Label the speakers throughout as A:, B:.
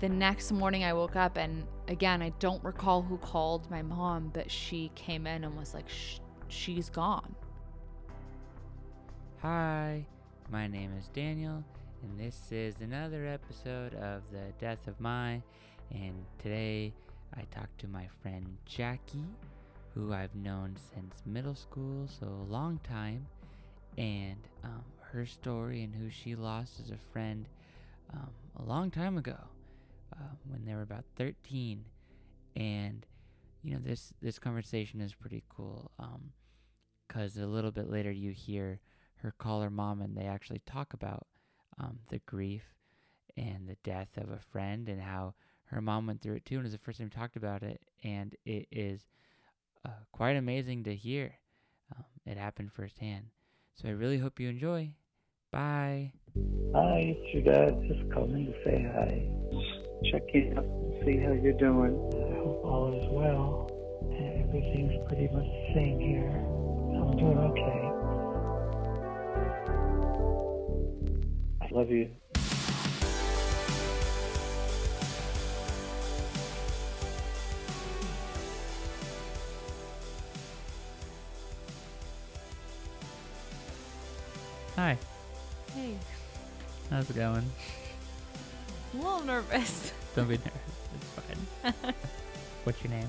A: the next morning I woke up and again, I don't recall who called my mom, but she came in and was like, Sh- she's gone.
B: Hi, my name is Daniel, and this is another episode of The Death of My. And today I talked to my friend Jaki, who I've known since middle school, so a long time, and um, her story and who she lost as a friend um, a long time ago uh, when they were about 13. And you know this this conversation is pretty cool because a little bit later you hear her call her mom and they actually talk about um, the grief and the death of a friend and how her mom went through it too and it was the first time we talked about it and it is uh, quite amazing to hear um, it happened firsthand so i really hope you enjoy bye
C: Hi, it's your dad. Just calling to say hi. Check in up see how you're doing. I hope all is well. And everything's pretty much the same here. I'm doing okay. I love you.
B: hi
A: Hey,
B: how's it going
A: a little nervous.
B: don't be nervous it's fine what's your name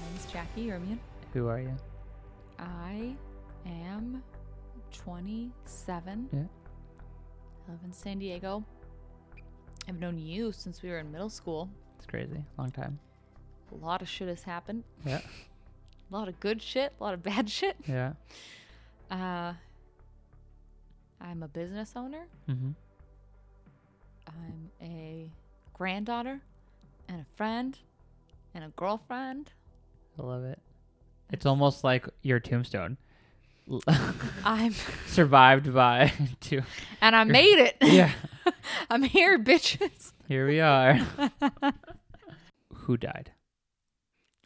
A: My name's Jaki Yermian.
B: who are you
A: I am 27.
B: Yeah.
A: I live in San Diego. I've known you since we were in middle school.
B: it's crazy long time
A: A lot of shit has happened.
B: yeah
A: A lot of good shit, a lot of bad shit.
B: yeah
A: Uh, I'm a business owner.
B: mm-hmm
A: I'm a granddaughter and a friend and a girlfriend.
B: I love it. It's almost like your tombstone.
A: I'm
B: Survived by two.
A: and I made it.
B: Yeah.
A: I'm here, bitches.
B: Here we are. Who died?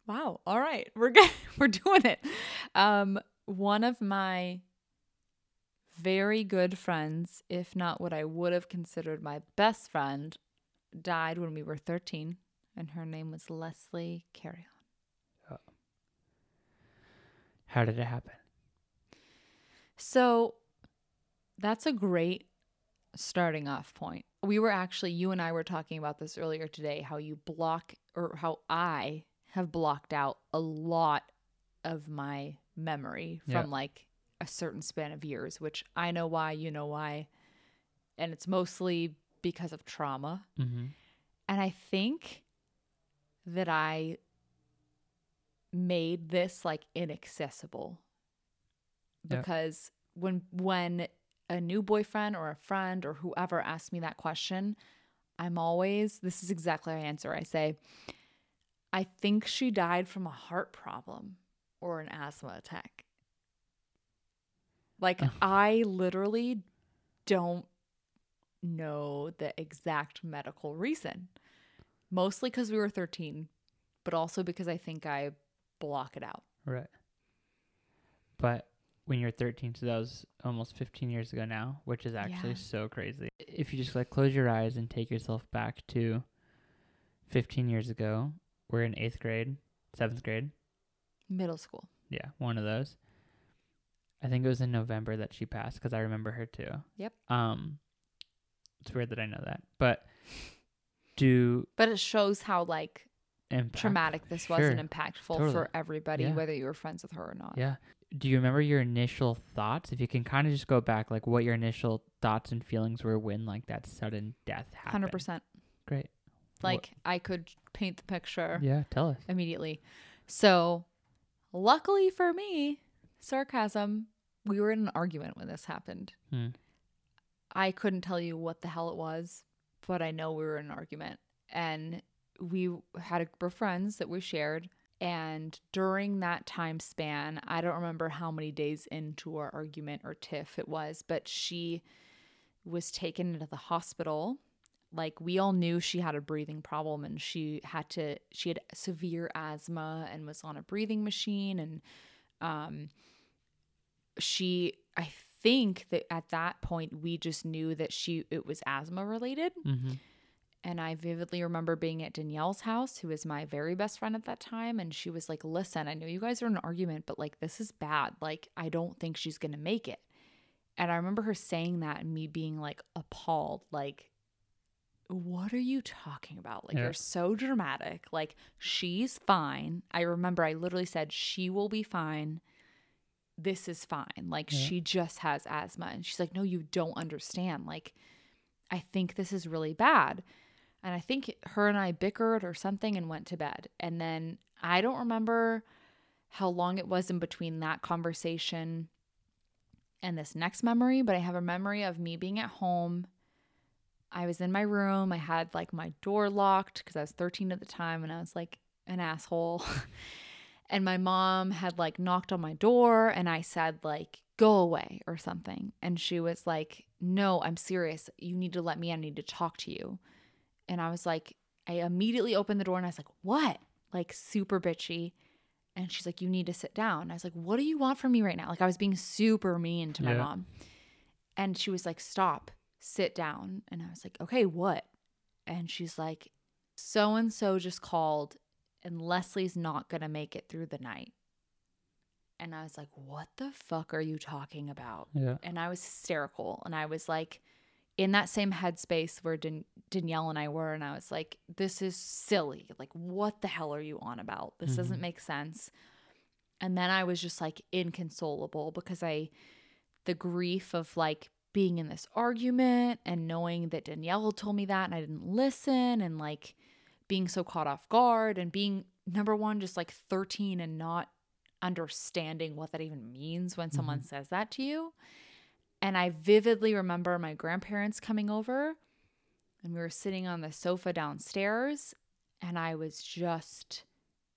A: Wow. All right. We're good. We're doing it. Um one of my very good friends, if not what I would have considered my best friend, died when we were 13 and her name was Leslie Carrion.
B: How did it happen?
A: So that's a great starting off point. We were actually, you and I were talking about this earlier today how you block, or how I have blocked out a lot of my memory from
B: Yeah.
A: like a certain span of years, which I know why, you know why. And it's mostly because of trauma.
B: Mm-hmm.
A: And I think that I made this like inaccessible because when when a new boyfriend or a friend or whoever asks me that question, I'm always this is exactly I answer. I say, I think she died from a heart problem or an asthma attack. Like I literally don't know the exact medical reason. Mostly because we were 13, but also because I think I block it out.
B: Right. But when you're 13, so that was almost 15 years ago now, which is actually
A: Yeah.
B: so crazy. If you just like close your eyes and take yourself back to 15 years ago, we're in eighth grade, seventh grade.
A: Middle school.
B: Yeah, one of those. I think it was in November that she passed because I remember her too.
A: Yep.
B: Um, it's weird that I know that, but do
A: But it shows how like
B: impact,
A: traumatic this was and impactful
B: Totally.
A: for everybody,
B: Yeah.
A: whether you were friends with her or not.
B: Yeah. Do you remember your initial thoughts? If you can kind of just go back, like what your initial thoughts and feelings were when like that sudden death happened.
A: Hundred percent.
B: Great.
A: Like I could paint the picture
B: Yeah. Tell us.
A: immediately. So, luckily for me, sarcasm. We were in an argument when this happened.
B: Hmm.
A: I couldn't tell you what the hell it was, but I know we were in an argument. And we had a group of friends that we shared. And during that time span, I don't remember how many days into our argument or tiff it was, but she was taken into the hospital. Like we all knew she had a breathing problem and she had to she had severe asthma and was on a breathing machine and um she I think that at that point we just knew that she it was asthma related
B: Mm-hmm.
A: And I vividly remember being at Danielle's house, who was my very best friend at that time. And she was like, Listen, I know you guys are in an argument, but like, this is bad. Like, I don't think she's going to make it. And I remember her saying that and me being like appalled, like, what are you talking about? Like,
B: Yeah.
A: you're so dramatic. Like, she's fine. I remember I literally said, she will be fine. This is fine. Like,
B: Yeah.
A: she just has asthma. And she's like, no, you don't understand. Like, I think this is really bad. And I think her and I bickered or something and went to bed. And then I don't remember how long it was in between that conversation and this next memory, but I have a memory of me being at home. I was in my room. I had like my door locked because I was 13 at the time and I was like an asshole. and my mom had like knocked on my door and I said, like, go away or something. And she was like, no, I'm serious. You need to let me, in. I need to talk to you. And I was like, I immediately opened the door and I was like, what? Like super bitchy. And she's like, you need to sit down. I was like, what do you want from me right now? Like I was being super mean to my
B: Yeah.
A: mom. And she was like, stop, sit down. And I was like, okay, what? And she's like, so and so just called and Leslie's not going to make it through the night. And I was like, what the fuck are you talking about?
B: Yeah.
A: and I was hysterical. And I was like in that same headspace where Dan- Danielle and I were. And I was like, this is silly. Like, what the hell are you on about? This doesn't mm-hmm. make sense. And then I was just like inconsolable because I, the grief of like being in this argument and knowing that Danielle told me that and I didn't listen and like being so caught off guard and being number one, just like 13 and not understanding what that even means when someone mm-hmm. says that to you. And I vividly remember my grandparents coming over and we were sitting on the sofa downstairs and I was just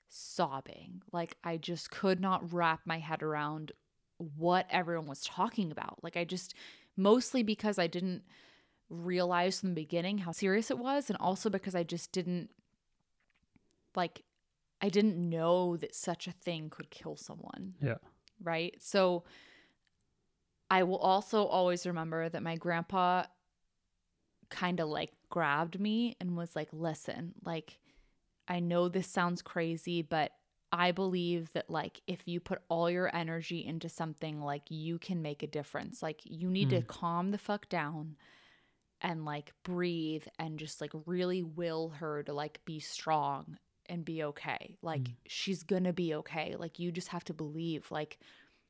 A: sobbing. Like I just could not wrap my head around what everyone was talking about. Like I just mostly because I didn't realize from the beginning how serious it was and also because I just didn't like I didn't know that such a thing could kill someone
B: Yeah.
A: right? So I will also always remember that my grandpa kind of like grabbed me and was like, listen, like, I know this sounds crazy, but I believe that, like, if you put all your energy into something, like, you can make a difference. Like, you need to hmm. calm the fuck down and, like, breathe and just, like, really will her to, like, be strong and be okay. Like, mm. she's gonna be okay. Like, you just have to believe. Like,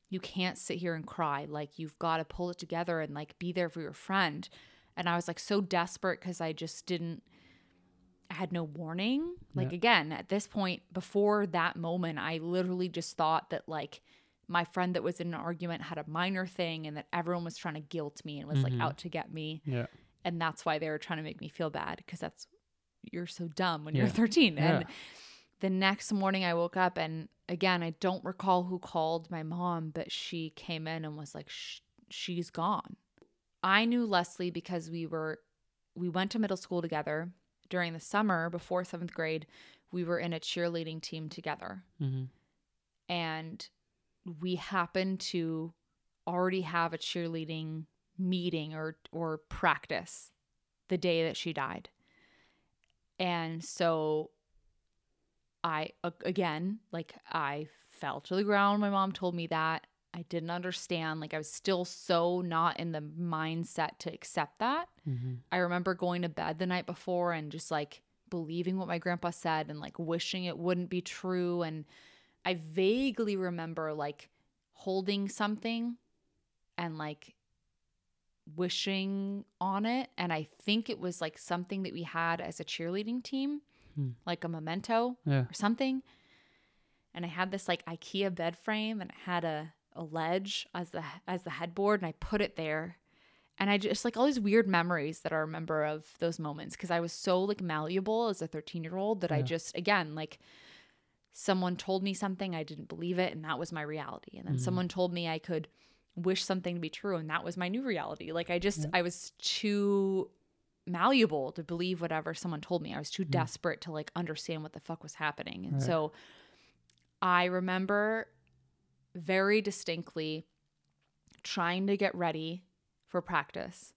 A: you can't sit here and cry. Like, you've got to pull it together and, like, be there for your friend. And I was, like, so desperate because I just didn't. I had no warning. Like
B: Yeah.
A: again, at this point, before that moment, I literally just thought that like my friend that was in an argument had a minor thing and that everyone was trying to guilt me and was like mm-hmm. out to get me.
B: Yeah.
A: And that's why they were trying to make me feel bad because that's you're so dumb when
B: Yeah.
A: you're 13. And the next morning I woke up and again, I don't recall who called my mom, but she came in and was like, Sh- she's gone. I knew Leslie because we were, we went to middle school together during the summer before seventh grade. We were in a cheerleading team together
B: Mm-hmm.
A: and we happened to already have a cheerleading meeting or or practice the day that she died. And so I, again, like I fell to the ground. My mom told me that. I didn't understand. Like I was still so not in the mindset to accept that.
B: Mm-hmm.
A: I remember going to bed the night before and just like believing what my grandpa said and like wishing it wouldn't be true. And I vaguely remember like holding something and like wishing on it. And I think it was like something that we had as a cheerleading team,
B: Hmm.
A: like a memento
B: Yeah.
A: or something. And I had this like IKEA bed frame and it had a, a ledge as the as the headboard and I put it there. And I just like all these weird memories that I remember of those moments because I was so like malleable as a 13 year old that I just again like someone told me something I didn't believe it and that was my reality. And then
B: Mhm.
A: someone told me I could wish something to be true and that was my new reality. Like I just I was too malleable to believe whatever someone told me. I was too desperate to like understand what the fuck was happening. And
B: Right.
A: so I remember very distinctly trying to get ready for practice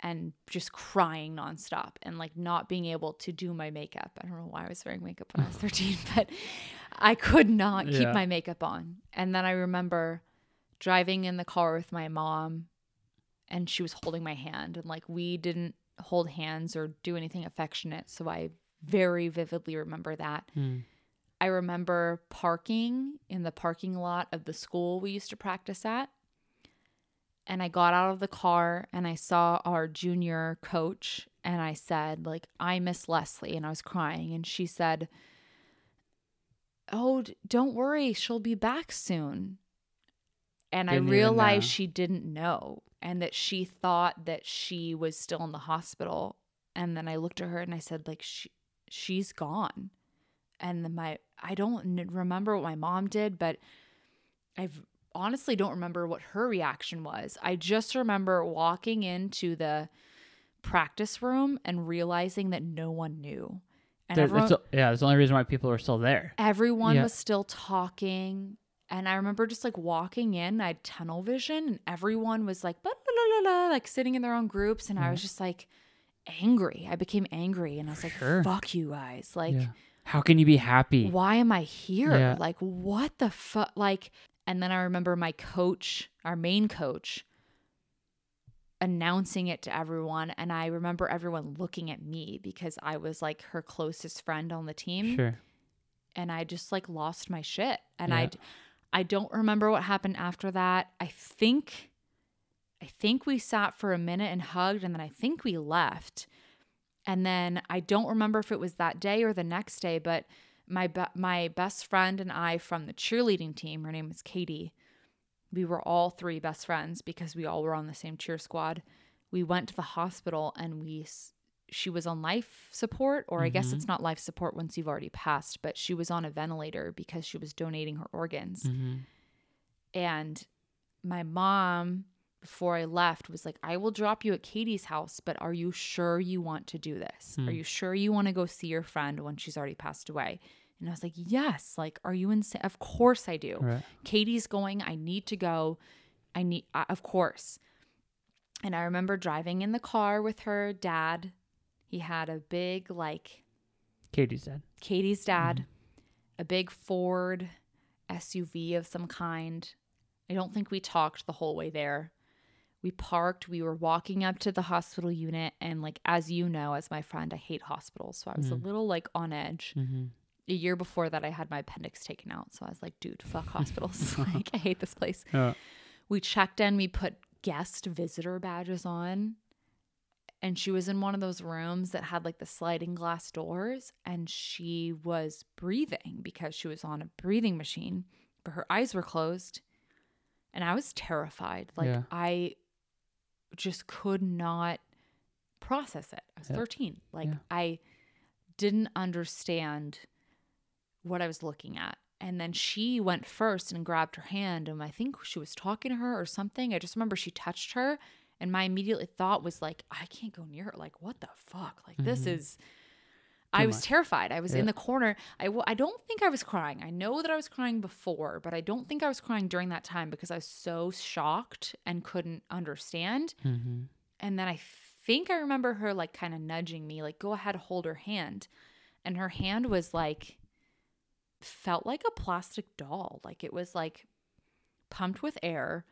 A: and just crying nonstop and like not being able to do my makeup. I don't know why I was wearing makeup when I was 13, but I could not keep my makeup on. And then I remember driving in the car with my mom and she was holding my hand and like we didn't hold hands or do anything affectionate. So I very vividly remember that.
B: Hmm.
A: I remember parking in the parking lot of the school we used to practice at. And I got out of the car and I saw our junior coach and I said, like, I miss Leslie. And I was crying. And she said, Oh, don't worry. She'll be back soon. And I
B: Didn't even
A: realized she didn't know and that she thought that she was still in the hospital. And then I looked at her and I said, like, she, she's gone and then my I don't remember what my mom did, but I honestly don't remember what her reaction was. I just remember walking into the practice room and realizing that no one knew. And
B: There-
A: everyone,
B: the- yeah, that's the only reason why people are still there.
A: everyone
B: Yeah.
A: was still talking. And I remember just like walking in, I had tunnel vision, and everyone was like, "Blah, blah, blah, blah," like sitting in their own groups. And I mm-hmm. was just like angry. I became angry and I was like,
B: Sure.
A: fuck you guys. Like,
B: Yeah. How can you be happy?
A: why am I here?
B: Yeah.
A: Like, what the fuck? Like, and then I remember my coach, our main coach, announcing it to everyone. And I remember everyone looking at me because I was like her closest friend on the team.
B: Sure.
A: And I just like lost my shit. And
B: Yeah.
A: I, I don't remember what happened after that. I think, I think we sat for a minute and hugged, and then I think we left. And then I don't remember if it was that day or the next day, but my be- my best friend and I from the cheerleading team, her name was Katie. We were all three best friends because we all were on the same cheer squad. We went to the hospital and we she was on life support or I guess it's not life support once you've already passed, but she was on a ventilator because she was donating her organs.
B: hmm
A: And my mom, before I left, was like, I will drop you at Katie's house, but are you sure you want to do this? Are you sure you want to go see your friend when she's already passed away? And I was like, Yes. Like, are you insane? Of course I do.
B: Right.
A: Katie's going. I need to go. I need, uh, of course. And I remember driving in the car with her dad. He had a big, like,
B: Katie's dad.
A: Katie's dad, a big Ford SUV of some kind. I don't think we talked the whole way there. We parked, we were walking up to the hospital unit, and like, as you know, as my friend, I hate hospitals. So I was a little like on edge.
B: Mm-hmm.
A: A year before that, I had my appendix taken out. So I was like, dude, fuck hospitals. like, I hate this place.
B: Oh,
A: We checked in, we put guest visitor badges on. And she was in one of those rooms that had like the sliding glass doors. And she was breathing because she was on a breathing machine, but her eyes were closed. And I was terrified. Like,
B: Yeah.
A: I just could not process it. I was
B: Yeah.
A: 13. Like,
B: Yeah.
A: I didn't understand what I was looking at. And then she went first and grabbed her hand. And I think she was talking to her or something. I just remember she touched her. And my immediate thought was like, I can't go near her. Like, what the fuck? Like, this is. I was
B: much.
A: terrified. I was
B: Yeah.
A: in the corner. I w- I don't think I was crying. I know that I was crying before, but I don't think I was crying during that time because I was so shocked and couldn't understand.
B: Mm-hmm.
A: And then I think I remember her like kind of nudging me, like, go ahead, hold her hand. And her hand was like, felt like a plastic doll. Like it was like pumped with air,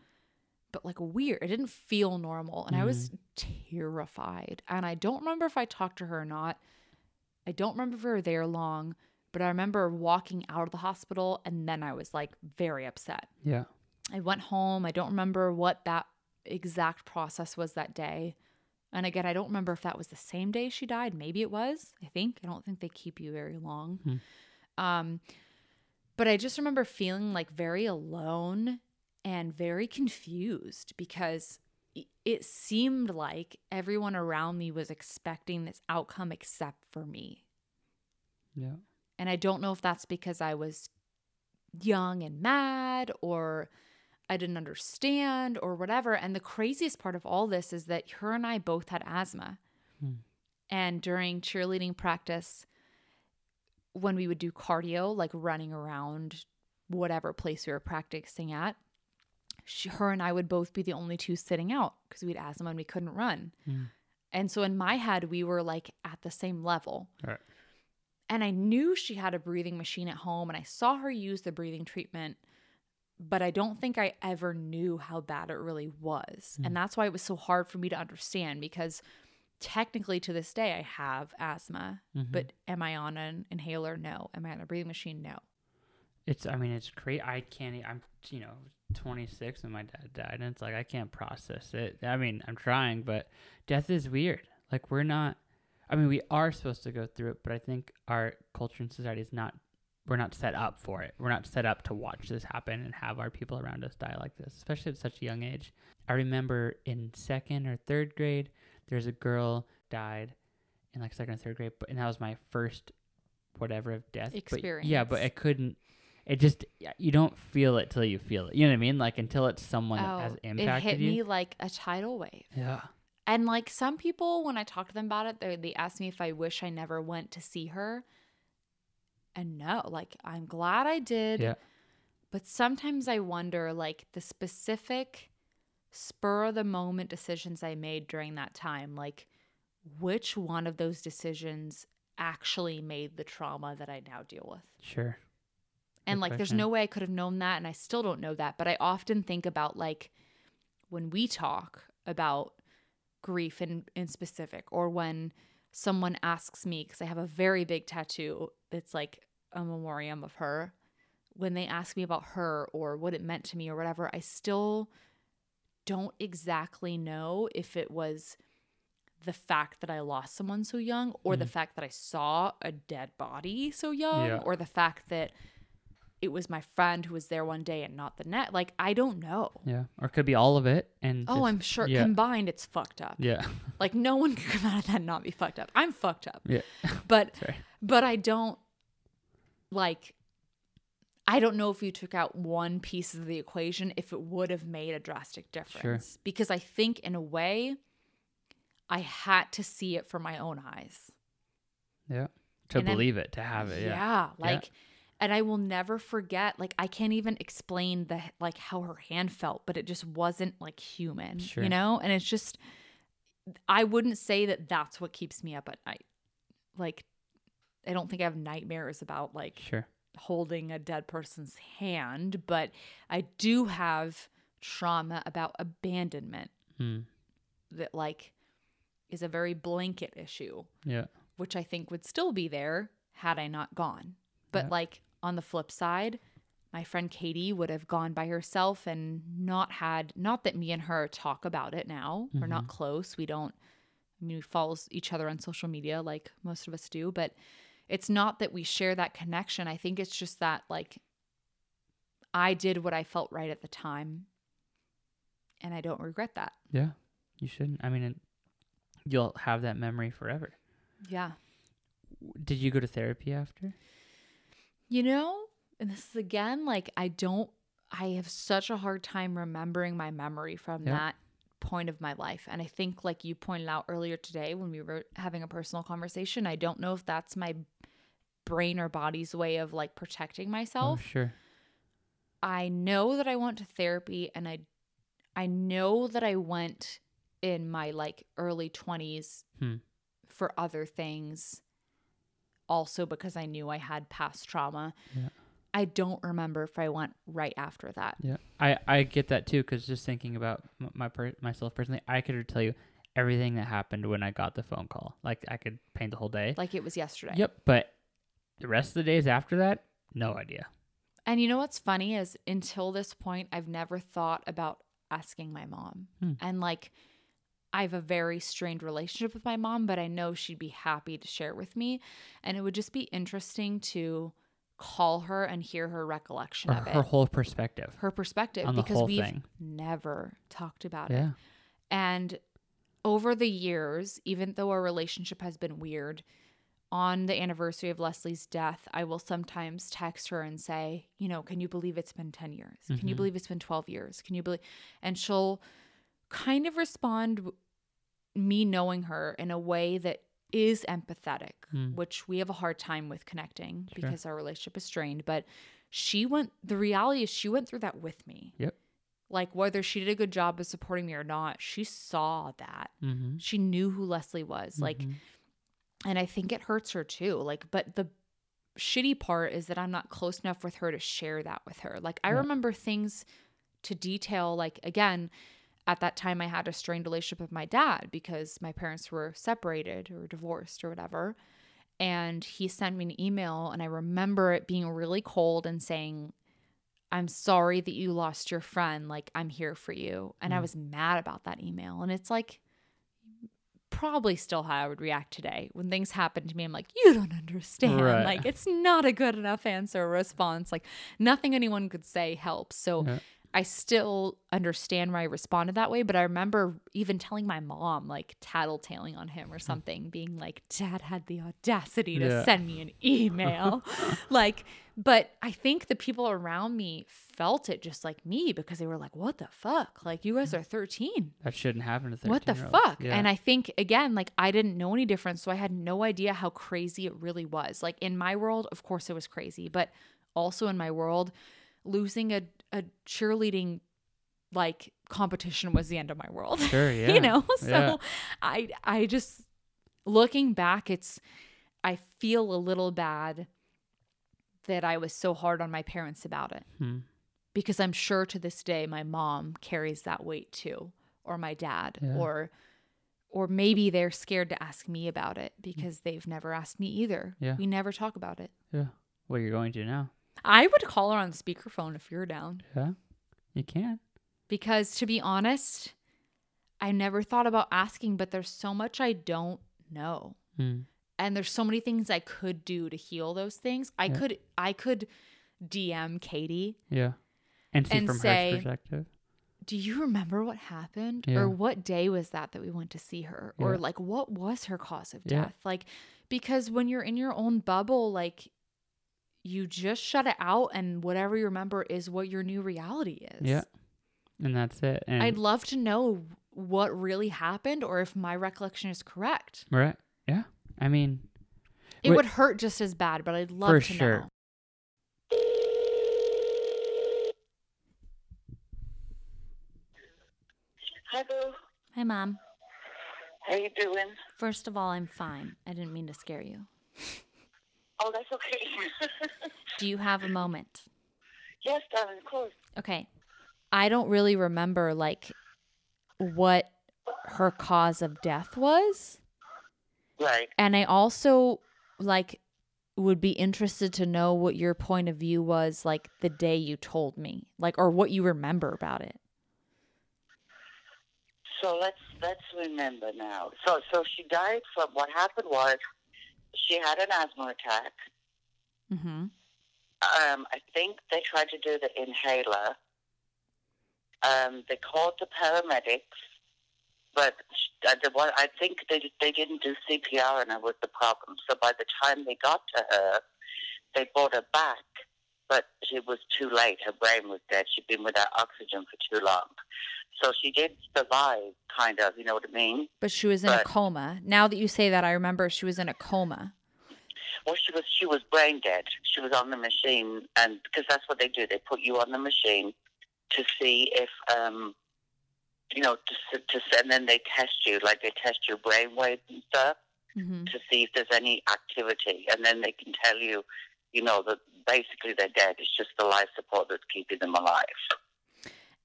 A: but like weird. It didn't feel normal. And I was terrified. And I don't remember if I talked to her or not. I don't remember if we were there long, but I remember walking out of the hospital and then I was like very upset.
B: Yeah.
A: I went home. I don't remember what that exact process was that day. And again, I don't remember if that was the same day she died. Maybe it was. I think. I don't think they keep you very long. Um, but I just remember feeling like very alone and very confused because it seemed like everyone around me was expecting this outcome except for me.
B: Yeah.
A: And I don't know if that's because I was young and mad or I didn't understand or whatever. And the craziest part of all this is that her and I both had asthma. Hmm. And during cheerleading practice, when we would do cardio, like running around whatever place we were practicing at, she, her and I would both be the only two sitting out because we had asthma and we couldn't run. And so in my head, we were like at the same level.
B: Right.
A: And I knew she had a breathing machine at home and I saw her use the breathing treatment, but I don't think I ever knew how bad it really was.
B: Mm.
A: And that's why it was so hard for me to understand because technically to this day I have asthma,
B: Mhm.
A: but am I on an inhaler? No. Am I on a breathing machine? No.
B: It's. I mean, it's great. I can't. I'm. You know, 26 and my dad died, and it's like I can't process it. I mean, I'm trying, but death is weird. Like we're not. I mean, we are supposed to go through it, but I think our culture and society is not. We're not set up for it. We're not set up to watch this happen and have our people around us die like this, especially at such a young age. I remember in second or third grade, there's a girl died in like second or third grade, but and that was my first whatever of death. But, yeah, but I couldn't. It just you don't feel it till you feel it. You know what I mean? Like until it's someone that has
A: Oh, it hit
B: you.
A: me like a tidal wave.
B: yeah.
A: And like some people, when I talk to them about it, they, they ask me if I wish I never went to see her. And no, like I'm glad I did.
B: Yeah.
A: But sometimes I wonder, like the specific spur of the moment decisions I made during that time, like which one of those decisions actually made the trauma that I now deal with?
B: Sure.
A: And
B: Good
A: like, there's no way I could have known that. And I still don't know that. But I often think about like when we talk about grief in, in specific, or when someone asks me, because I have a very big tattoo that's like a memoriam of her. When they ask me about her or what it meant to me or whatever, I still don't exactly know if it was the fact that I lost someone so young or the
B: Mhm.
A: fact that I saw a dead body so young
B: Yeah.
A: or the fact that it was my friend who was there one day and not the net. Like, I don't know.
B: Yeah. Or it could be all of it. And
A: Oh,
B: just-
A: I'm sure
B: yeah.
A: combined it's fucked up.
B: Yeah.
A: Like no one could come out of that and not be fucked up. I'm fucked up.
B: Yeah.
A: But
B: Sorry.
A: but I don't like I don't know if you took out one piece of the equation if it would have made a drastic difference because I think in a way I had to see it for my own eyes.
B: Yeah. To
A: And
B: believe it, to have it. Yeah.
A: like and I will never forget like I can't even explain the like how her hand felt, but it just wasn't like human,
B: Sure.
A: you know? And it's just I wouldn't say that that's what keeps me up at night. Like I don't think I have nightmares about like
B: Sure.
A: holding a dead person's hand, but I do have trauma about abandonment
B: Hmm.
A: that like is a very blanket issue
B: Yeah.
A: which I think would still be there had I not gone. But
B: Yeah.
A: like on the flip side, my friend Katie would have gone by herself and not had not that me and her talk about it now. We're not mm-hmm. close. We don't I mean we follow each other on social media like most of us do, but it's not that we share that connection. I think it's just that like I did what I felt right at the time and I don't regret that.
B: Yeah. You shouldn't. I mean, it, you'll have that memory forever.
A: Yeah.
B: Did you go to therapy after?
A: You know, and this is again like I don't I have such a hard time remembering my memory from
B: Yeah.
A: that point of my life. And I think like you pointed out earlier today when we were having a personal conversation, I don't know if that's my brain or body's way of like protecting
B: Oh,
A: myself.
B: sure.
A: I know that I went to therapy and I I know that I went in my like early 20s
B: Hmm.
A: for other things also because I knew I had past trauma.
B: Yeah.
A: I don't remember if I went right after that.
B: Yeah, I I get that too because just thinking about my per- myself personally, I could tell you everything that happened when I got the phone call. Like I could paint the whole day.
A: Like it was yesterday.
B: Yep, but the rest of the days after that, no idea.
A: And you know what's funny is until this point, I've never thought about asking my mom.
B: Hmm.
A: And like, I have a very strained relationship with my mom, but I know she'd be happy to share with me. And it would just be interesting to call her and hear her recollection
B: Or
A: of it,
B: her whole perspective.
A: her perspective,
B: on the
A: because
B: whole
A: we've
B: thing.
A: never talked about it.
B: Yeah,
A: And over the years, even though our relationship has been weird, on the anniversary of Leslie's death, I will sometimes text her and say, you know, can you believe it's been 10 years? Can you
B: Mhm.
A: believe it's been 12 years? Can you believe? And she'll kind of respond, me knowing her in a way that is empathetic,
B: Hmm.
A: which we have a hard time with connecting
B: Sure.
A: because our relationship is strained. But she went, the reality is, she went through that with me.
B: Yep.
A: Like whether she did a good job of supporting me or not, she saw that.
B: Mm-hmm.
A: She knew who Leslie was. Like
B: Mhm.
A: and I think it hurts her too. Like but the shitty part is that I'm not close enough with her to share that with her. Like I
B: Yeah.
A: remember things to detail like again at that time I had a strained relationship with my dad because my parents were separated or divorced or whatever. And he sent me an email and I remember it being really cold and saying I'm sorry that you lost your friend. Like, I'm here for you. And I
B: Mm.
A: was mad about that email. And it's like, probably still how I would react today. When things happen to me, I'm like, you don't understand.
B: Right.
A: Like, it's not a good enough answer or response. Like, nothing anyone could say helps. So,
B: Yeah.
A: I still understand why I responded that way, but I remember even telling my mom, like tattletaling on him or hmm. something, being like, Dad had the audacity to
B: Yeah.
A: send me an email. like, but I think the people around me felt it just like me because they were like, What the fuck? Like, you guys hmm. are 13.
B: That shouldn't happen to 13
A: What the fuck? And I think, again, like, I didn't know any difference. So I had no idea how crazy it really was. Like, in my world, of course, it was crazy, but also in my world, losing a, a cheerleading like competition was the end of my world.
B: Sure, yeah.
A: you know? So
B: Yeah.
A: I I just looking back, it's I feel a little bad that I was so hard on my parents about it.
B: Hmm.
A: Because I'm sure to this day my mom carries that weight too, or my dad,
B: Yeah.
A: or or maybe they're scared to ask me about it because they've never asked me either.
B: Yeah.
A: We never talk about it.
B: Yeah. Well, you're going to now.
A: I would call her on speakerphone if you're down.
B: Yeah. You can.
A: Because to be honest, I never thought about asking, but there's so much I don't know.
B: Hmm.
A: And there's so many things I could do to heal those things. I
B: Yeah.
A: could I could DM Katie.
B: Yeah. And see
A: And
B: from
A: say-
B: her perspective.
A: Do you remember what happened?
B: Yeah.
A: Or what day was that that we went to see her? Or like what was her cause of
B: Yeah.
A: death? Like because when you're in your own bubble, like you just shut it out and whatever you remember is what your new reality is.
B: Yeah. And that's it. And
A: I'd love to know what really happened or if my recollection is correct.
B: right. Yeah. I mean,
A: It
B: Wait-
A: would hurt just as bad, but I'd love
B: For
A: to
B: sure.
A: know.
D: Hi, Boo.
A: Hi, Mom.
D: How you doing?
A: First of all, I'm fine. I didn't mean to scare you.
D: Oh, that's okay.
A: Do you have a moment?
D: yes, darling, of course.
A: Okay. I don't really remember, like, what her cause of death was.
D: Right.
A: And I also, like, would be interested to know what your point of view was, like, the day you told me, like, or what you remember about it.
D: So let's let's remember now. So so she died from what happened was she had an asthma attack.
A: Mm-hmm.
D: Um, I think they tried to do the inhaler. Um, they called the paramedics, but uh, the one I think they they didn't do CPR, and that was the problem. So by the time they got to her, they brought her back, but it was too late. Her brain was dead. She'd been without oxygen for too long. So she did survive, kind of. You know what I mean?
A: But she was in a coma. Now that you say that, I remember she was in a coma.
D: Well, she was she was brain dead. She was on the machine, and because that's what they do, they put you on the machine to see if um, you know, to to and then they test you, like they test your brain waves and stuff
A: Mm-hmm.
D: to see if there's any activity, and then they can tell you, you know, that basically they're dead. It's just the life support that's keeping them alive.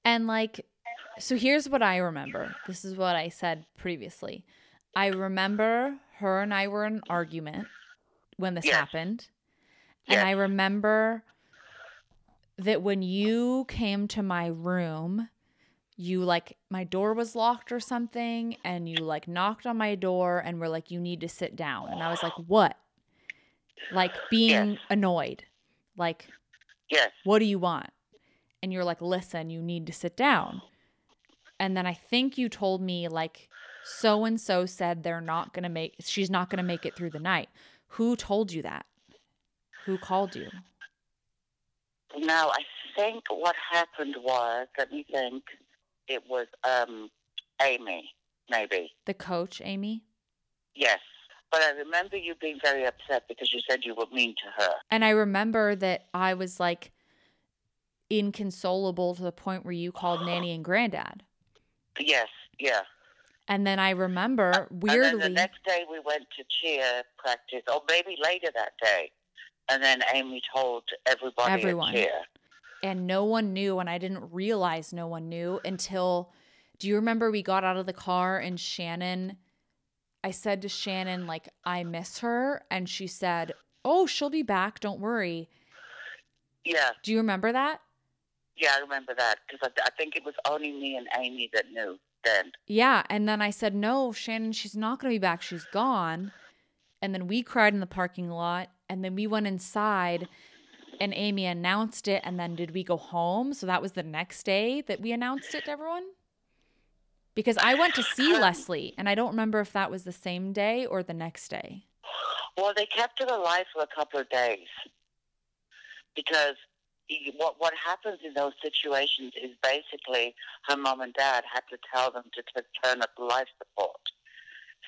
A: And like, so here's what I remember. This is what I said previously. I remember her and I were in an argument when this
D: Yes.
A: happened.
D: Yes.
A: And I remember that when you came to my room, you like, my door was locked or something, and you like knocked on my door and were like, you need to sit down. And I was like, what? Like being
D: Yes.
A: annoyed. Like,
D: Yes.
A: what do you want? And you're like, listen, you need to sit down. And then I think you told me, like, so and so said they're not going to make, she's not going to make it through the night. Who told you that? Who called you?
D: Now I think what happened was, let me think, it was um, Amy, maybe.
A: The coach, Amy?
D: Yes. But I remember you being very upset because you said you were mean to her.
A: And I remember that I was like, inconsolable to the point where you called nanny and granddad.
D: Yes, yeah.
A: And then I remember uh,
D: And
A: weirdly
D: then the next day we went to cheer practice, or maybe later that day. And then Amy told everybody
A: Everyone.
D: at cheer.
A: and no one knew and I didn't realize no one knew until do you remember we got out of the car and Shannon I said to Shannon like I miss her and she said, "Oh, she'll be back, don't worry."
D: Yeah,
A: Do you remember that?
D: Yeah, I remember that because I, I think it was only me and Amy that knew then.
A: Yeah, and then I said, "No, Shannon, she's not going to be back. She's gone." And then we cried in the parking lot, and then we went inside and Amy announced it and then did we go home? So that was the next day that we announced it to everyone? Because I went to see Leslie and I don't remember if that was the same day or the next day.
D: Well, they kept it alive for a couple of days because what what happens in those situations is basically her mom and dad had to tell them to t- turn up the life support.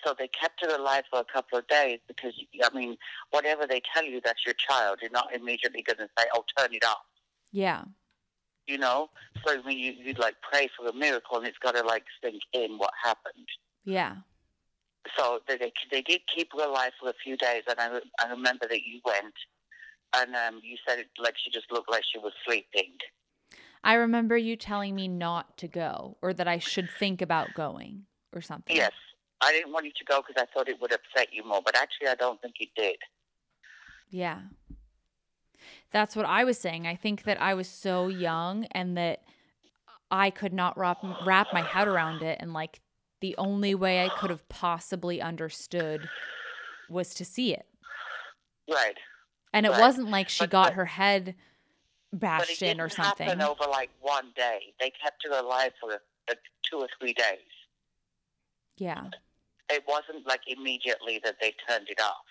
D: So they kept her alive for a couple of days because I mean, whatever they tell you, that's your child. You're not immediately going to say, "Oh, turn it off."
A: Yeah.
D: You know. So I mean, you you'd like pray for a miracle, and it's got to like sink in what happened.
A: Yeah.
D: so they, they they did keep her alive for a few days, and I, I remember that you went, and um, you said it like she just looked like she was sleeping.
A: I remember you telling me not to go or that I should think about going or something.
D: Yes, I didn't want you to go because I thought it would upset you more, but actually, I don't think it did.
A: Yeah. That's what I was saying. I think that I was so young and that I could not wrap, wrap my head around it. And like the only way I could have possibly understood was to see it.
D: Right,
A: And it
D: Right.
A: wasn't like she
D: But
A: got her head
D: but
A: bashed in or something.
D: happen over like one day. They kept her alive for uh, two or three days.
A: Yeah.
D: It wasn't like immediately that they turned it off.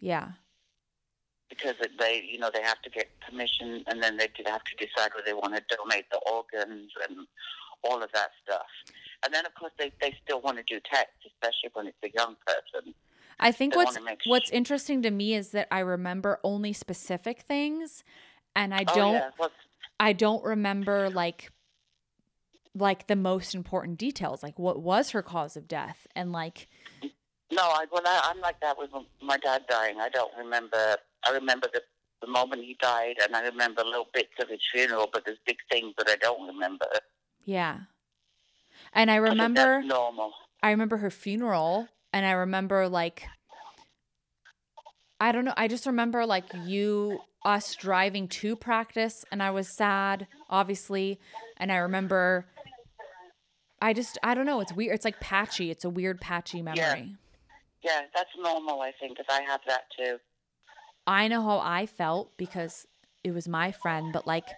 A: Yeah.
D: because it- they, you know, they have to get permission, and then they did have to decide whether they want to donate the organs and all of that stuff. And then, of course, they, they still want to do tests, especially when it's a young person.
A: I think what's
D: wanna
A: what's interesting to me is that I remember only specific things and I
D: oh,
A: don't
D: yeah.
A: I don't remember like like the most important details like what was her cause of death and like
D: no, I, well, I, I'm like that with my dad dying. I don't remember. I remember the, the moment he died, and I remember little bits of his funeral, but there's big things that I don't remember.
A: yeah. And I
D: I
A: remember
D: that's normal.
A: I remember her funeral and I remember like I don't know, I just remember like you us driving to practice and I was sad obviously and I remember I just I don't know, it's weird. It's like patchy. It's a weird patchy memory.
D: Yeah, that's normal. I think because I have that too.
A: I know how I felt because it was my friend, but like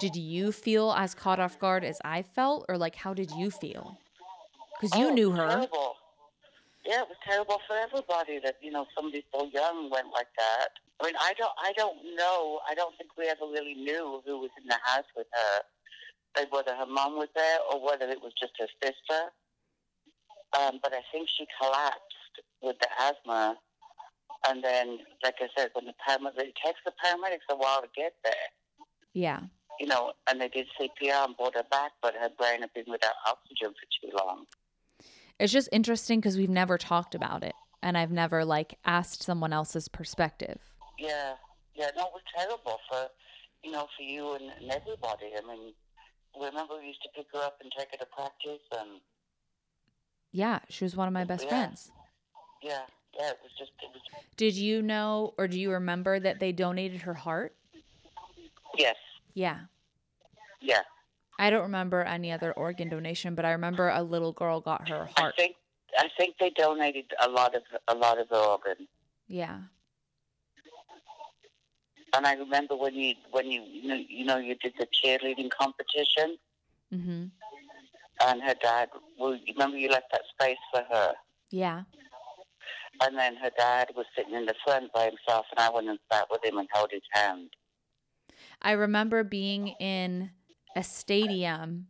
A: did you feel as caught off guard as I felt or like how did you feel? Cuz you
D: Oh,
A: knew her.
D: Terrible. Yeah, it was terrible for everybody that you know somebody so young went like that. I mean, I don't, I don't know. I don't think we ever really knew who was in the house with her, like whether her mom was there or whether it was just her sister. Um, but I think she collapsed with the asthma, and then, like I said, when the paramedics, it takes the paramedics a while to get there
A: Yeah.
D: you know, and they did CPR and brought her back, but her brain had been without oxygen for too long.
A: It's just interesting because we've never talked about it, and I've never like asked someone else's perspective.
D: Yeah, yeah, no, it was terrible for, you know, for you and, and everybody. I mean, remember we used to pick her up and take her to practice, and
A: Yeah, she was one of my best
D: Yeah.
A: friends.
D: yeah, yeah, it was just, it was,
A: Did you know or do you remember that they donated her heart?
D: yes,
A: Yeah.
D: yeah.
A: I don't remember any other organ donation, but I remember a little girl got her heart.
D: I think, I think they donated a lot of, a lot of the organs.
A: Yeah.
D: And I remember when you, when you, you know, you did the cheerleading competition,
A: Mm-hmm.
D: and her dad, well, remember you left that space for her.
A: Yeah.
D: And then her dad was sitting in the front by himself, and I went and sat with him and held his hand.
A: I remember being in a stadium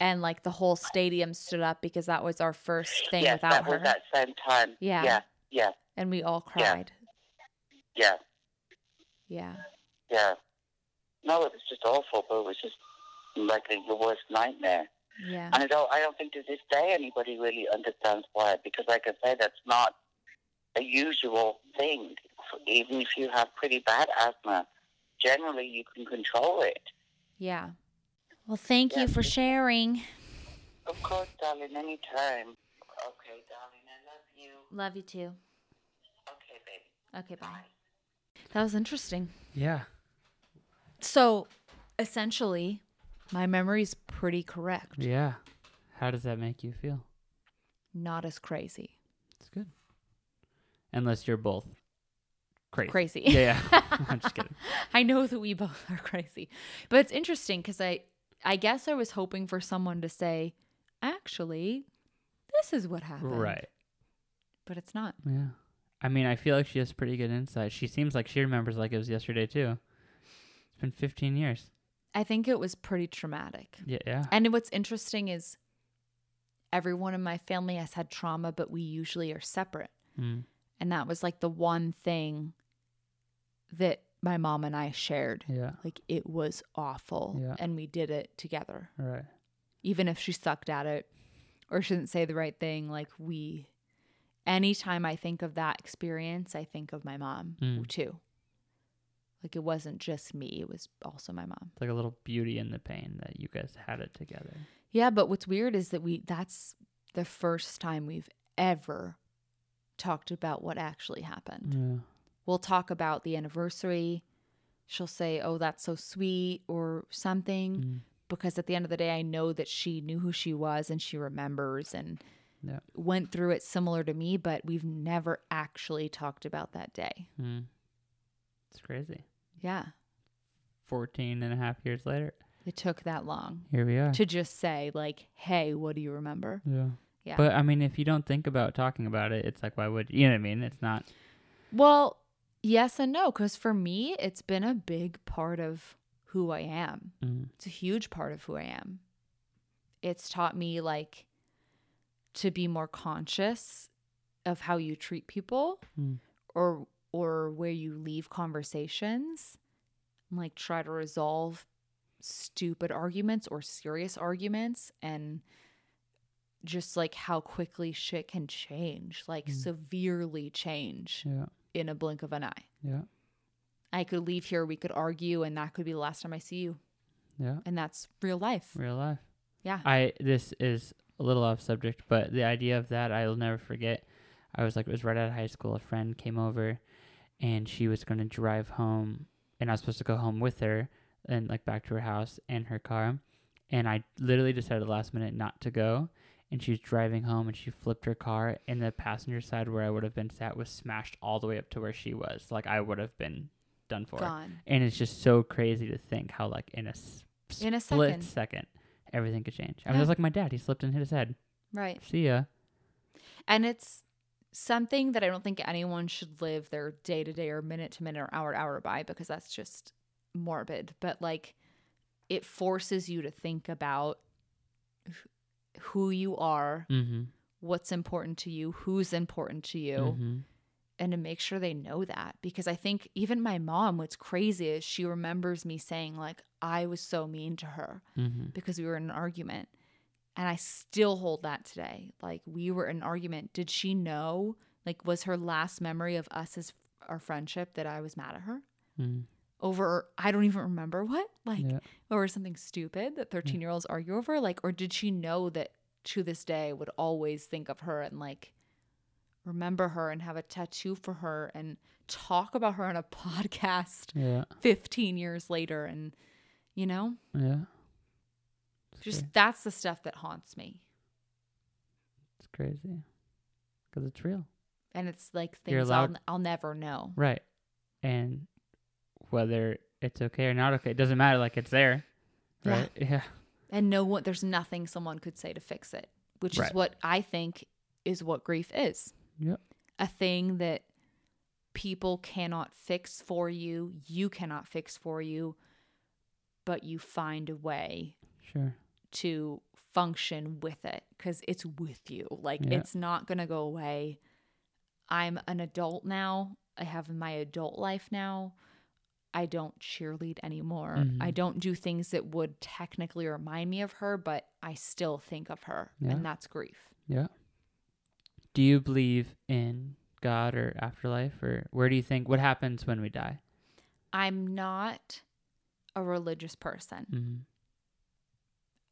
A: and like the whole stadium stood up because that was our first thing
D: yes,
A: without
D: that
A: her.
D: was that same time.
A: Yeah.
D: yeah, yeah,
A: And we all cried.
D: yeah,
A: Yeah.
D: yeah. no, it was just awful, but it was just like the the worst nightmare.
A: Yeah.
D: And I don't, I don't think to this day anybody really understands why, because like I say, that's not a usual thing. Even if you have pretty bad asthma, generally you can control it.
A: Yeah.
E: Well, thank you for sharing.
D: Of course, darling, anytime. Okay, darling, I love you.
E: Love you too.
D: Okay, baby.
E: Okay, bye.
A: That was interesting.
B: Yeah.
A: So, essentially, my memory's pretty correct.
B: Yeah. How does that make you feel?
A: Not as crazy.
B: It's good. Unless you're both crazy.
A: Crazy.
B: Yeah. yeah. I'm just kidding.
A: I know that we both are crazy. But it's interesting because I I guess I was hoping for someone to say, actually, this is what happened.
B: Right.
A: But it's not.
B: Yeah. I mean, I feel like she has pretty good insight. She seems like she remembers like it was yesterday too. It's been 15 years.
A: I think it was pretty traumatic.
B: Yeah. Yeah.
A: And what's interesting is everyone in my family has had trauma, but we usually are separate.
B: Mm.
A: And that was like the one thing that my mom and I shared.
B: Yeah.
A: Like it was awful.
B: Yeah.
A: And we did it together.
B: Right.
A: Even if she sucked at it or she didn't say the right thing, like we anytime I think of that experience, I think of my mom
B: Mm.
A: too. Like it wasn't just me, it was also my mom.
B: It's like a little beauty in the pain that you guys had it together.
A: Yeah, but what's weird is that we that's the first time we've ever talked about what actually happened.
B: Yeah.
A: We'll talk about the anniversary. She'll say, "Oh, that's so sweet" or something
B: Mm.
A: because at the end of the day I know that she knew who she was and she remembers and
B: Yeah.
A: went through it similar to me, but we've never actually talked about that day.
B: Mm. It's crazy.
A: Yeah.
B: 14 and a half years later.
A: It took that long
B: Here we are.
A: to just say like, "Hey, what do you remember?"
B: yeah.
A: Yeah.
B: But I mean, if you don't think about talking about it, it's like, why would you know what I mean? It's not.
A: Well, yes and no, because for me, it's been a big part of who I am.
B: Mm.
A: It's a huge part of who I am. It's taught me like to be more conscious of how you treat people
B: Mm.
A: or or where you leave conversations and like try to resolve stupid arguments or serious arguments and just like how quickly shit can change, like
B: Mm.
A: severely change
B: Yeah.
A: In a blink of an eye.
B: Yeah.
A: I could leave here, we could argue, and that could be the last time I see you.
B: Yeah.
A: And that's real life.
B: Real life.
A: Yeah.
B: I this is a little off subject, but the idea of that I'll never forget. I was like, it was right out of high school. A friend came over, and she was going to drive home, and I was supposed to go home with her, and like back to her house and her car, and I literally decided at the last minute not to go. And she was driving home, and she flipped her car, and the passenger side where I would have been sat was smashed all the way up to where she was. Like I would have been done for.
A: Gone.
B: And it's just so crazy to think how like in a s-
A: In a
B: split
A: second.
B: second everything could change. I mean,
A: Yeah.
B: it was like my dad. He slipped and hit his head.
A: Right.
B: See ya.
A: And it's something that I don't think anyone should live their day to day or minute to minute or hour to hour by because that's just morbid. But like it forces you to think about who you are,
B: Mm-hmm.
A: what's important to you, who's important to you,
B: Mm-hmm.
A: and to make sure they know that. Because I think even my mom, what's crazy is she remembers me saying, like, I was so mean to her
B: Mm-hmm.
A: because we were in an argument. And I still hold that today. Like we were in an argument. Did she know? Like was her last memory of us as our friendship that I was mad at her
B: Mm-hmm.
A: Over I don't even remember what? Like
B: Yeah.
A: over something stupid that 13-year-olds argue over like or did she know that to this day would always think of her and like remember her and have a tattoo for her and talk about her on a podcast
B: Yeah.
A: 15 years later and you know?
B: Yeah. It's
A: Just
B: cra-
A: that's the stuff that haunts me.
B: it's crazy because it's real,
A: and it's like things I'll, I'll never know.
B: right? And whether it's okay or not okay, it doesn't matter. Like it's there,
A: Yeah.
B: right? Yeah.
A: And no one, there's nothing someone could say to fix it, which
B: Right.
A: is what I think is what grief is.
B: Yep.
A: A thing that people cannot fix for you, you cannot fix for you, but you find a way
B: Sure.
A: to function with it because it's with you. Like
B: Yeah.
A: it's not going to go away. I'm an adult now. I have my adult life now. I don't cheerlead anymore.
B: Mhm.
A: I don't do things that would technically remind me of her, but I still think of her,
B: Yeah.
A: and that's grief.
B: Yeah. Do you believe in God or afterlife or where do you think what happens when we die?
A: I'm not a religious person.
B: Mm-hmm.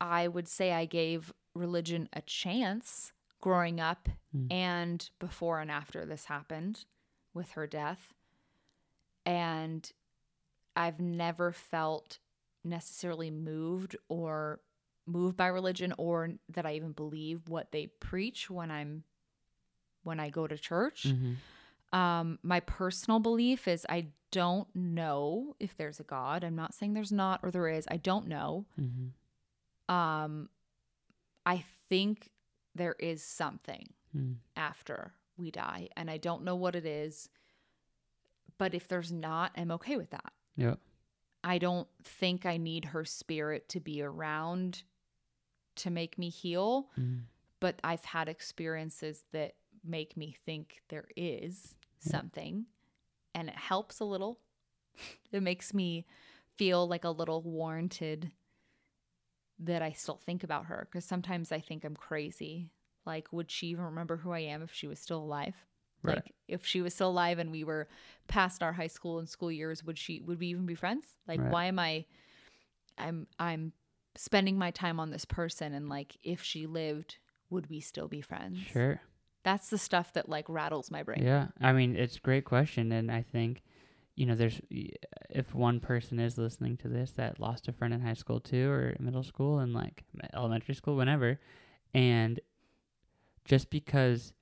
A: I would say I gave religion a chance growing up
B: Mm.
A: and before and after this happened with her death. And I've never felt necessarily moved or moved by religion or that I even believe what they preach when I'm when I go to church.
B: Mm-hmm.
A: Um, my personal belief is I don't know if there's a God. I'm not saying there's not or there is. I don't know.
B: Mm-hmm.
A: Um, I think there is something
B: Mm.
A: after we die, and I don't know what it is. But if there's not, I'm okay with that.
B: Yeah.
A: I don't think I need her spirit to be around to make me heal,
B: Mm.
A: but I've had experiences that make me think there is
B: Yeah.
A: something and it helps a little. it makes me feel like a little warranted that I still think about her because sometimes I think I'm crazy. Like, would she even remember who I am if she was still alive?
B: Right.
A: Like, if she was still alive and we were past our high school and school years, would she? Would we even be friends? Like,
B: Right.
A: why am I? I'm I'm spending my time on this person, and like, if she lived, would we still be friends?
B: Sure.
A: That's the stuff that like rattles my brain.
B: Yeah. I mean, it's a great question and I think you know, there's if one person is listening to this that lost a friend in high school too or middle school and like elementary school whenever and just because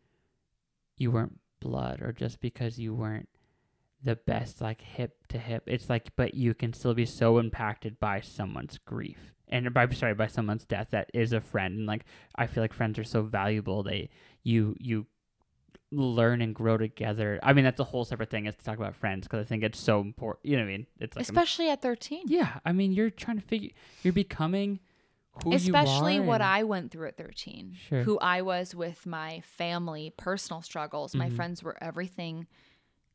B: you weren't blood or just because you weren't the best like hip to hip. It's like but you can still be so impacted by someone's grief and by sorry by someone's death that is a friend. And like i feel like friends are so valuable. They you you learn and grow together. I mean that's a whole separate thing is to talk about friends because i think it's so important you know what i mean? It's like
A: Especially at 13.
B: yeah. I mean you're trying to figure you're becoming who
A: Especially what I went through at 13.
B: Sure.
A: Who I was with my family, personal struggles. My
B: Mhm.
A: friends were everything.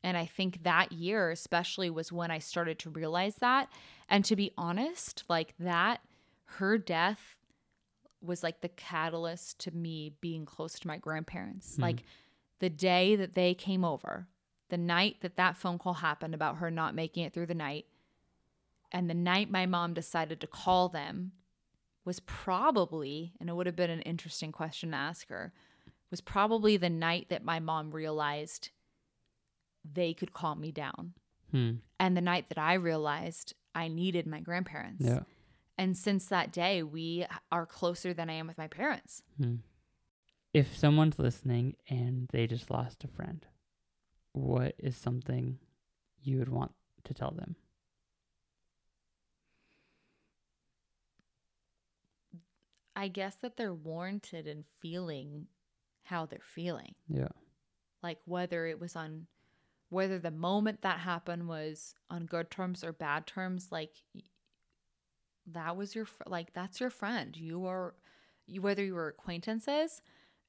A: And I think that year, especially, was when I started to realize that. And to be honest, like that, her death was like the catalyst to me being close to my grandparents.
B: Mhm.
A: Like the day that they came over, the night that that phone call happened about her not making it through the night, and the night my mom decided to call them was probably, and it would have been an interesting question to ask her, was probably the night that my mom realized they could calm me down.
B: hmm.
A: And the night that I realized I needed my grandparents.
B: yeah
A: And since that day, we are closer than I am with my parents.
B: Hmm. If someone's listening and they just lost a friend, what is something you would want to tell them?
A: I guess that they're warranted in feeling how they're feeling.
B: Yeah.
A: Like whether it was on, whether the moment that happened was on good terms or bad terms, like that was your, fr- like, that's your friend. You are, you, whether you were acquaintances,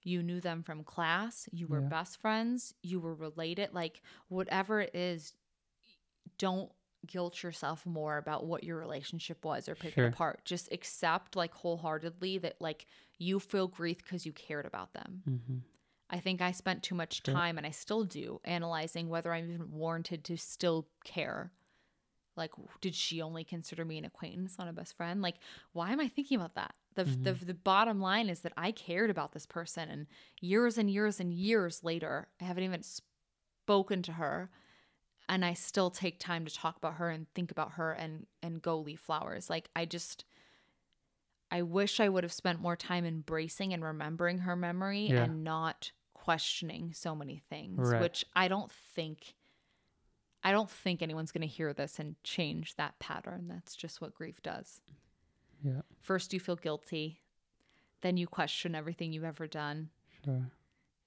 A: you knew them from class, you were
B: Yeah.
A: best friends, you were related, like whatever it is, don't guilt yourself more about what your relationship was or pick
B: Sure.
A: it apart. Just accept like wholeheartedly that like you feel grief because you cared about them.
B: Mm-hmm.
A: I think I spent too much
B: Sure.
A: time, and I still do, analyzing whether I'm even warranted to still care. Like, did she only consider me an acquaintance, not a best friend? Like, why am I thinking about that? The, the
B: Mhm.
A: the bottom line is that I cared about this person, and years and years and years later, I haven't even spoken to her, and I still take time to talk about her and think about her and and go leave flowers. Like, I just. I wish I would have spent more time embracing and remembering her memory
B: Yeah.
A: and not questioning so many things,
B: Right.
A: which I don't think I don't think anyone's going to hear this and change that pattern. That's just what grief does.
B: Yeah.
A: First you feel guilty, then you question everything you've ever done,
B: Sure.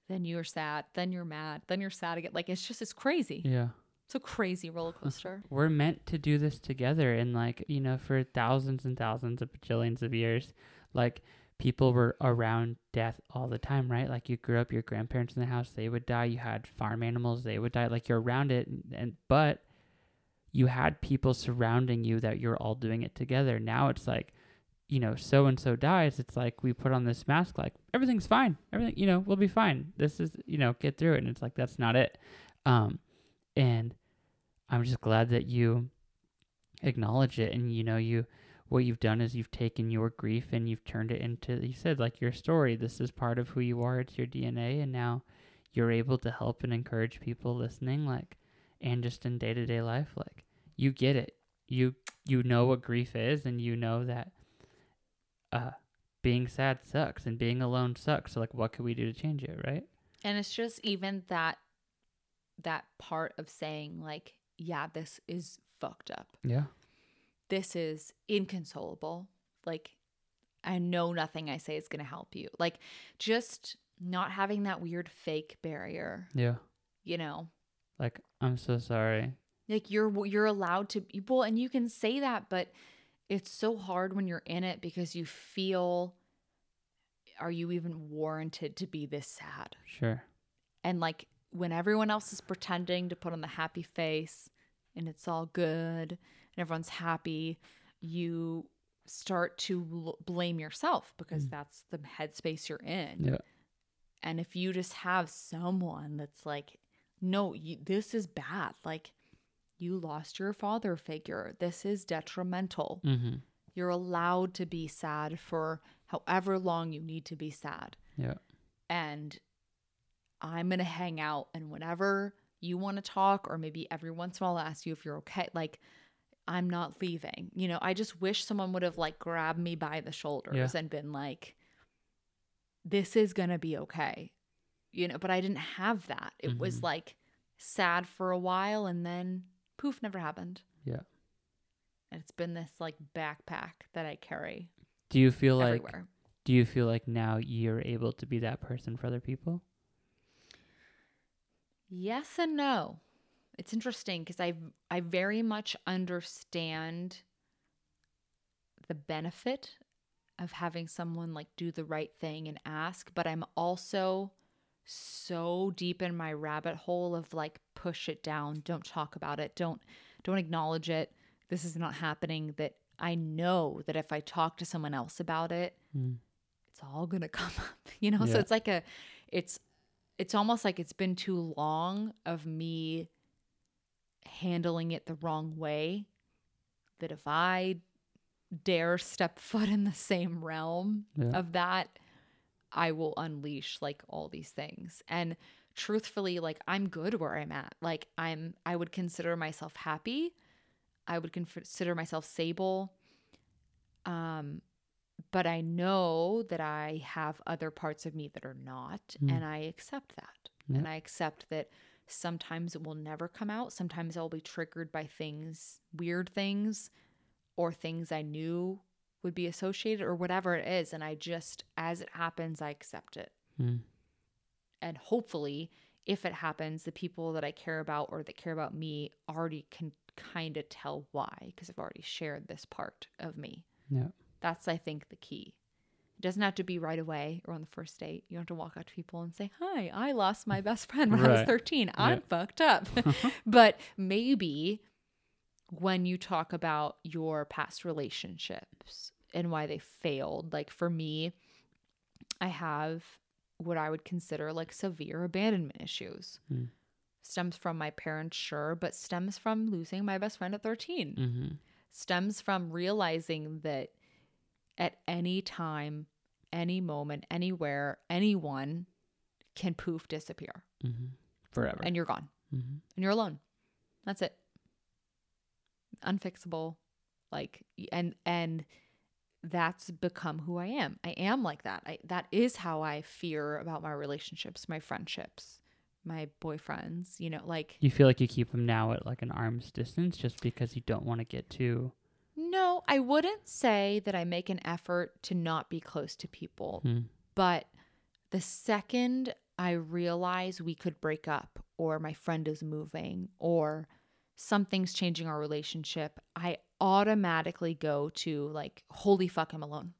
A: then you're sad, then you're mad, then you're sad again. Like it's just it's crazy.
B: Yeah.
A: It's a crazy roller coaster.
B: We're meant to do this together and like, you know, for thousands and thousands of bajillions of years, like people were around death all the time, right? Like you grew up, your grandparents in the house, they would die. You had farm animals, they would die. Like you're around it and, and but you had people surrounding you that you're all doing it together. Now it's like, you know, so and so dies. It's like we put on this mask, like everything's fine. Everything, you know, we'll be fine. This is, you know, get through it. And it's like, that's not it. Um, and I'm just glad that you acknowledge it. And, you know, you, what you've done is you've taken your grief and you've turned it into, you said, like your story. This is part of who you are. It's your DNA. And now you're able to help and encourage people listening, like, and just in day to day life, like, you get it. You, you know what grief is and you know that, uh, being sad sucks and being alone sucks. So like what could we do to change it, right?
A: And it's just even that that part of saying like, yeah, this is fucked up.
B: Yeah.
A: This is inconsolable. Like I know nothing I say is going to help you. Like just not having that weird fake barrier,
B: Yeah.
A: you know.
B: Like I'm so sorry.
A: Like you're you're allowed to well and you can say that but it's so hard when you're in it because you feel are you even warranted to be this sad?
B: Sure.
A: And like when everyone else is pretending to put on the happy face and it's all good and everyone's happy, you start to l- blame yourself because that's the headspace you're in.
B: Yeah.
A: And if you just have someone that's like, no, you, this is bad. Like, you lost your father figure. This is detrimental.
B: Mm-hmm.
A: You're allowed to be sad for however long you need to be sad.
B: Yeah.
A: And I'm going to hang out. And whenever you want to talk, or maybe every once in a while I'll ask you if you're okay, like, I'm not leaving. You know, I just wish someone would have like grabbed me by the shoulders
B: Yeah.
A: and been like, this is going to be okay. You know, but I didn't have that. It was
B: Mhm.
A: like sad for a while and then poof, never happened.
B: Yeah.
A: And it's been this like backpack that I carry
B: Do you feel like do you feel like now you're able to be that person for other people?
A: Yes and no. It's interesting because I I very much understand the benefit of having someone like do the right thing and ask, but I'm also so deep in my rabbit hole of like push it down, don't talk about it, don't don't acknowledge it. This is not happening that I know that if I talk to someone else about it,
B: Mm.
A: it's all going to come up, you know? So it's like a it's it's almost like it's been too long of me handling it the wrong way that if I dare step foot in the same realm
B: Yeah.
A: of that, I will unleash like all these things. And truthfully, like I'm good where I'm at. Like I'm I would consider myself happy. I would consider myself sable. Um but I know that I have other parts of me that are not
B: Mm.
A: and I accept that.
B: Yeah.
A: And I accept that sometimes it will never come out. Sometimes I'll be triggered by things, weird things or things I knew would be associated or whatever it is and I just as it happens I accept it.
B: Mm.
A: And hopefully if it happens the people that I care about or that care about me already can kind of tell why because I've already shared this part of me.
B: Yeah.
A: That's I think the key. It doesn't have to be right away or on the first date. You don't have to walk up to people and say, "Hi, I lost my best friend when I was
B: Right.
A: 13. I'm fucked up." but maybe when you talk about your past relationships and why they failed, like for me, I have what I would consider like severe abandonment issues.
B: Mm.
A: Stems from my parents, sure, but stems from losing my best friend at 13
B: Mm-hmm.
A: stems from realizing that at any time, any moment, anywhere, anyone can poof disappear
B: Mm-hmm. Forever.
A: and you're gone
B: mm-hmm.
A: and you're alone. That's it. Unfixable. Like and and that's become who I am. I am like that. I that is how I fear about my relationships, my friendships, my boyfriends, you know, like
B: You feel like you keep them now at like an arm's distance just because you don't want to get too.
A: No, I wouldn't say that I make an effort to not be close to people.
B: Mm.
A: But the second I realize we could break up, or my friend is moving, or something's changing our relationship, I automatically go to like, holy fuck, I'm alone.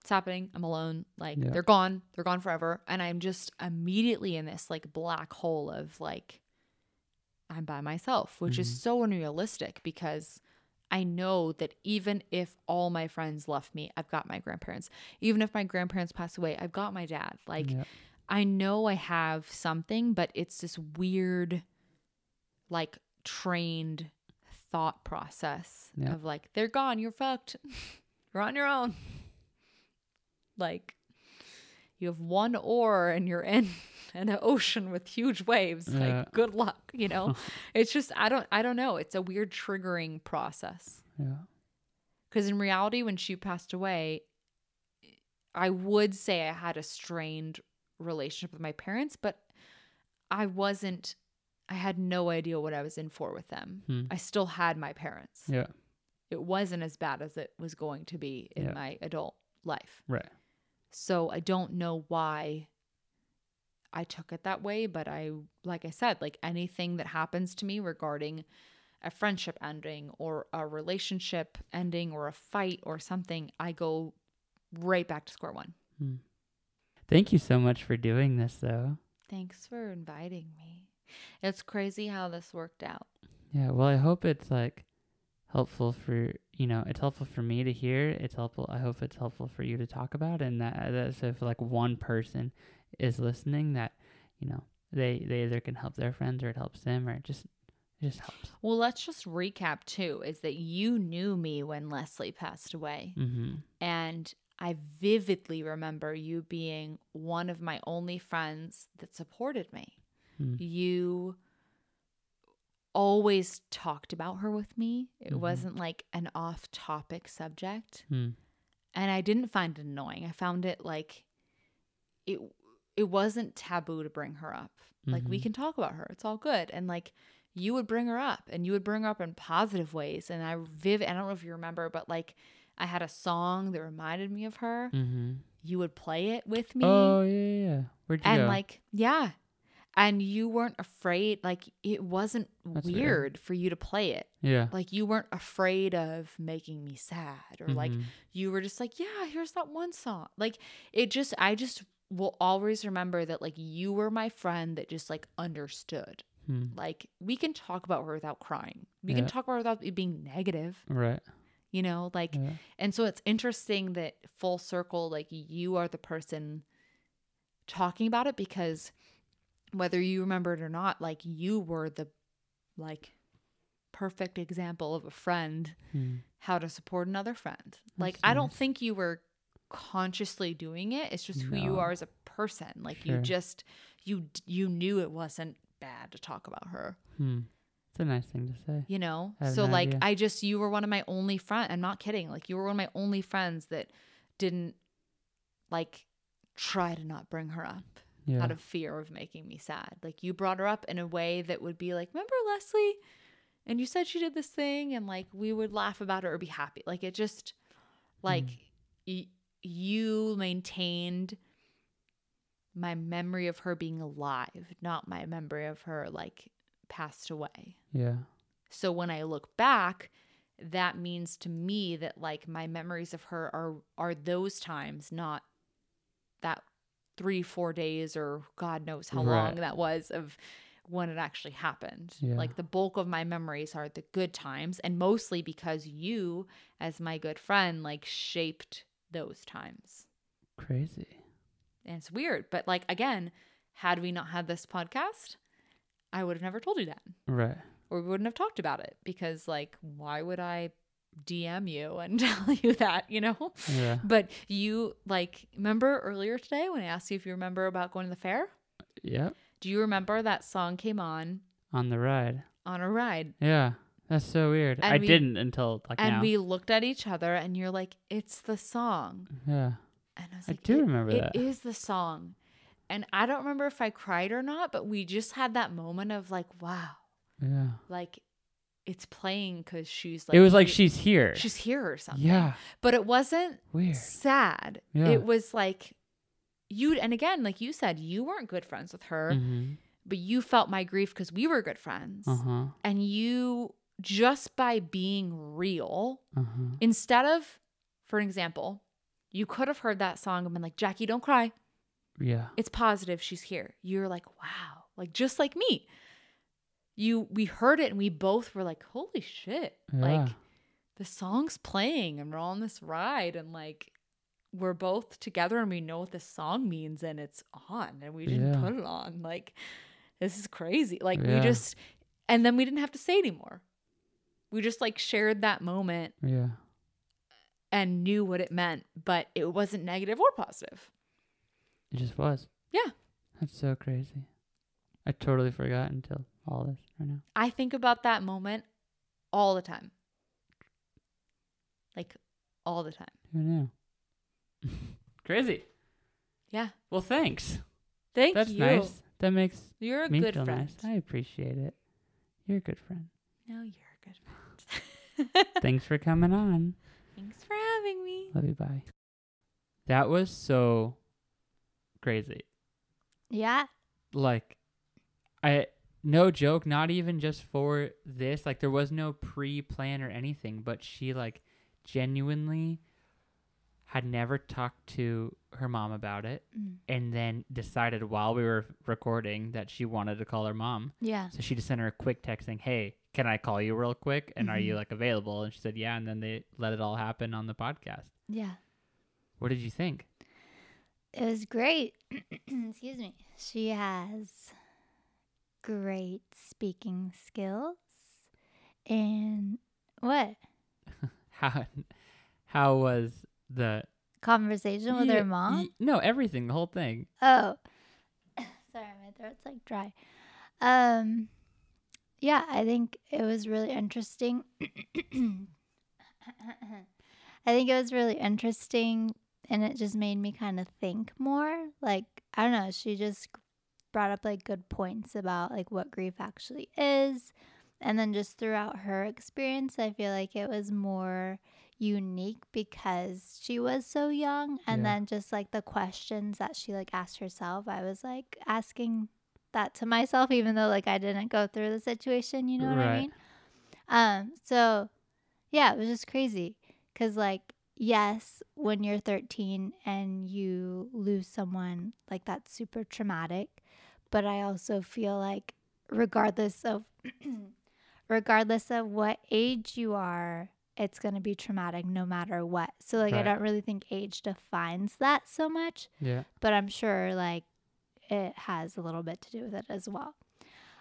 A: It's happening. I'm alone. Like,
B: Yeah.
A: they're gone. They're gone forever. And I'm just immediately in this like black hole of like, I'm by myself, which is
B: Mhm.
A: so unrealistic because I know that even if all my friends left me, I've got my grandparents. Even if my grandparents pass away, I've got my dad. Like
B: Yep.
A: I know I have something, but it's this weird, like trained thought process
B: Yeah.
A: of like, they're gone, you're fucked. you're on your own. Like you have one oar and you're in an ocean with huge waves.
B: Yeah.
A: Like good luck, you know? it's just I don't I don't know. It's a weird triggering process.
B: yeah.
A: Because in reality, when she passed away, I would say I had a strained relationship with my parents, but I wasn't, I had no idea what I was in for with them.
B: Hmm.
A: I still had my parents.
B: Yeah.
A: It wasn't as bad as it was going to be in
B: Yeah.
A: my adult life.
B: Right.
A: So I don't know why I took it that way, but I, like I said, like anything that happens to me regarding a friendship ending or a relationship ending or a fight or something, I go right back to square one.
B: Hmm. Thank you so much for doing this, though.
A: Thanks for inviting me. It's crazy how this worked out.
B: Yeah. Well, I hope it's like helpful for you know it's helpful for me to hear. It's helpful. I hope it's helpful for you to talk about, and that that so if like one person is listening, that you know they they either can help their friends or it helps them or it just it just helps.
A: Well, let's just recap too is that you knew me when Leslie passed away.
B: Mm-hmm.
A: And I vividly remember you being one of my only friends that supported me.
B: Mm.
A: You always talked about her with me. It
B: Mhm.
A: wasn't like an off topic subject.
B: Mm.
A: And I didn't find it annoying. I found it like it it wasn't taboo to bring her up. Like we
B: Mhm.
A: can talk about her. It's all good. And like you would bring her up and you would bring her up in positive ways. And I vivid I don't know if you remember, but like I had a song that reminded me of her.
B: Mm-hmm.
A: You would play it with me.
B: Oh yeah, yeah. Where'd you
A: and
B: go?
A: like, yeah. And you weren't afraid, like it wasn't weird,
B: weird.
A: for you to play it.
B: yeah.
A: Like you weren't afraid of making me sad or like
B: Mhm.
A: you were just like, yeah, here's that one song. Like it just I just will always remember that like you were my friend that just like understood.
B: Hmm.
A: Like we can talk about her without crying. We
B: Yeah.
A: can talk about her without being negative,
B: Right.
A: you know? Like
B: Yeah.
A: and so it's interesting that full circle like you are the person talking about it because whether you remember it or not, like you were the like perfect example of a friend
B: Hmm.
A: how to support another friend. Like
B: That's
A: I don't think you were consciously doing it. It's just who you are as a person. Like you just you you knew it wasn't bad to talk about her,
B: Hmm. It's a nice thing to say.
A: you know? So like
B: idea.
A: I just you were one of my only friend. I'm not kidding. Like you were one of my only friends that didn't like try to not bring her up
B: Yeah.
A: out of fear of making me sad. Like you brought her up in a way that would be like, remember Leslie? And you said she did this thing, and like we would laugh about it or be happy. Like it just, like y- you maintained my memory of her being alive, not my memory of her like passed away.
B: yeah.
A: So when I look back, that means to me that like my memories of her are are those times, not that three, four days or God knows how long that was of when it actually happened.
B: Yeah.
A: Like the bulk of my memories are the good times and mostly because you as my good friend like shaped those times.
B: Crazy.
A: And it's weird, but like again, had we not had this podcast, I would have never told you that
B: Right.
A: or we wouldn't have talked about it because like why would i dm you and tell you that you know
B: Yeah.
A: but you like remember earlier today when i asked you if you remember about going to the fair
B: Yep.
A: do you remember that song came on
B: On the ride.
A: on a ride
B: Yeah. That's so weird.
A: And
B: I
A: we-
B: didn't until like
A: and
B: now.
A: we looked at each other and you're like it's the song
B: yeah.
A: and i was
B: I do
A: "It-
B: remember
A: It
B: that."
A: is the song and i don't remember if i cried or not but we just had that moment of like wow
B: Yeah.
A: like it's playing because she's like
B: it was like she's here.
A: she's here or something
B: Yeah.
A: but it wasn't
B: Weird.
A: sad.
B: Yeah.
A: It was like you and again, like you said, you weren't good friends with her,
B: Mm-hmm.
A: but you felt my grief because we were good friends.
B: Uh huh.
A: And you just by being real,
B: huh.
A: instead of, for example, you could have heard that song and been like, Jaki, don't cry.
B: Yeah.
A: It's positive. She's here. You're like, wow. Like just like me. you we heard it and we both were like, holy shit.
B: Yeah.
A: Like the song's playing and we're on this ride and like we're both together and we know what this song means and it's on and we didn't
B: Yeah.
A: put it on. Like this is crazy. Like
B: Yeah.
A: we just and then we didn't have to say anymore. We just like shared that moment
B: Yeah.
A: and knew what it meant, but it wasn't negative or positive.
B: It just was.
A: Yeah.
B: That's so crazy. I totally forgot until all this right now.
A: I think about that moment all the time. Like all the time.
B: Who knew? crazy.
A: Yeah.
B: Well, thanks.
A: Thank
B: That's
A: you.
B: nice. That makes
A: You're a good friend.
B: nice. I appreciate it. You're a good friend.
A: No, you're good friend.
B: Thanks for coming on.
A: Thanks for having me.
B: Love you. Bye. That was so crazy.
E: Yeah.
B: Like, I no joke. Not even just for this. Like, there was no pre-plan or anything. But she like genuinely had never talked to her mom about it,
E: Mm.
B: and then decided while we were recording that she wanted to call her mom.
E: Yeah.
B: So she just sent her a quick text saying, "Hey, can I call you real quick? And are you
E: Mhm.
B: like available?" And she said, "Yeah." And then they let it all happen on the podcast.
E: Yeah.
B: What did you think?
E: It was great. Excuse me. She has great speaking skills. And what?
B: How how was the
E: Conversation with
B: Yeah,
E: her mom?
B: y- no, everything, the whole thing.
E: Oh. Sorry, my throat's like dry. Um yeah, I think it was really interesting. I think it was really interesting and it just made me kind of think more. Like, I don't know, she just brought up like good points about like what grief actually is. And then just throughout her experience, I feel like it was more unique because she was so young and
B: Yeah.
E: then just like the questions that she like asked herself i was like asking that to myself even though like i didn't go through the situation you know what i mean? Um so yeah it was just crazy. Because like yes when you're 13 and you lose someone like that's super traumatic but i also feel like regardless of regardless of what age you are it's going to be traumatic no matter what. So like i don't really think age defines that so much
B: Yeah.
E: but i'm sure like it has a little bit to do with it as well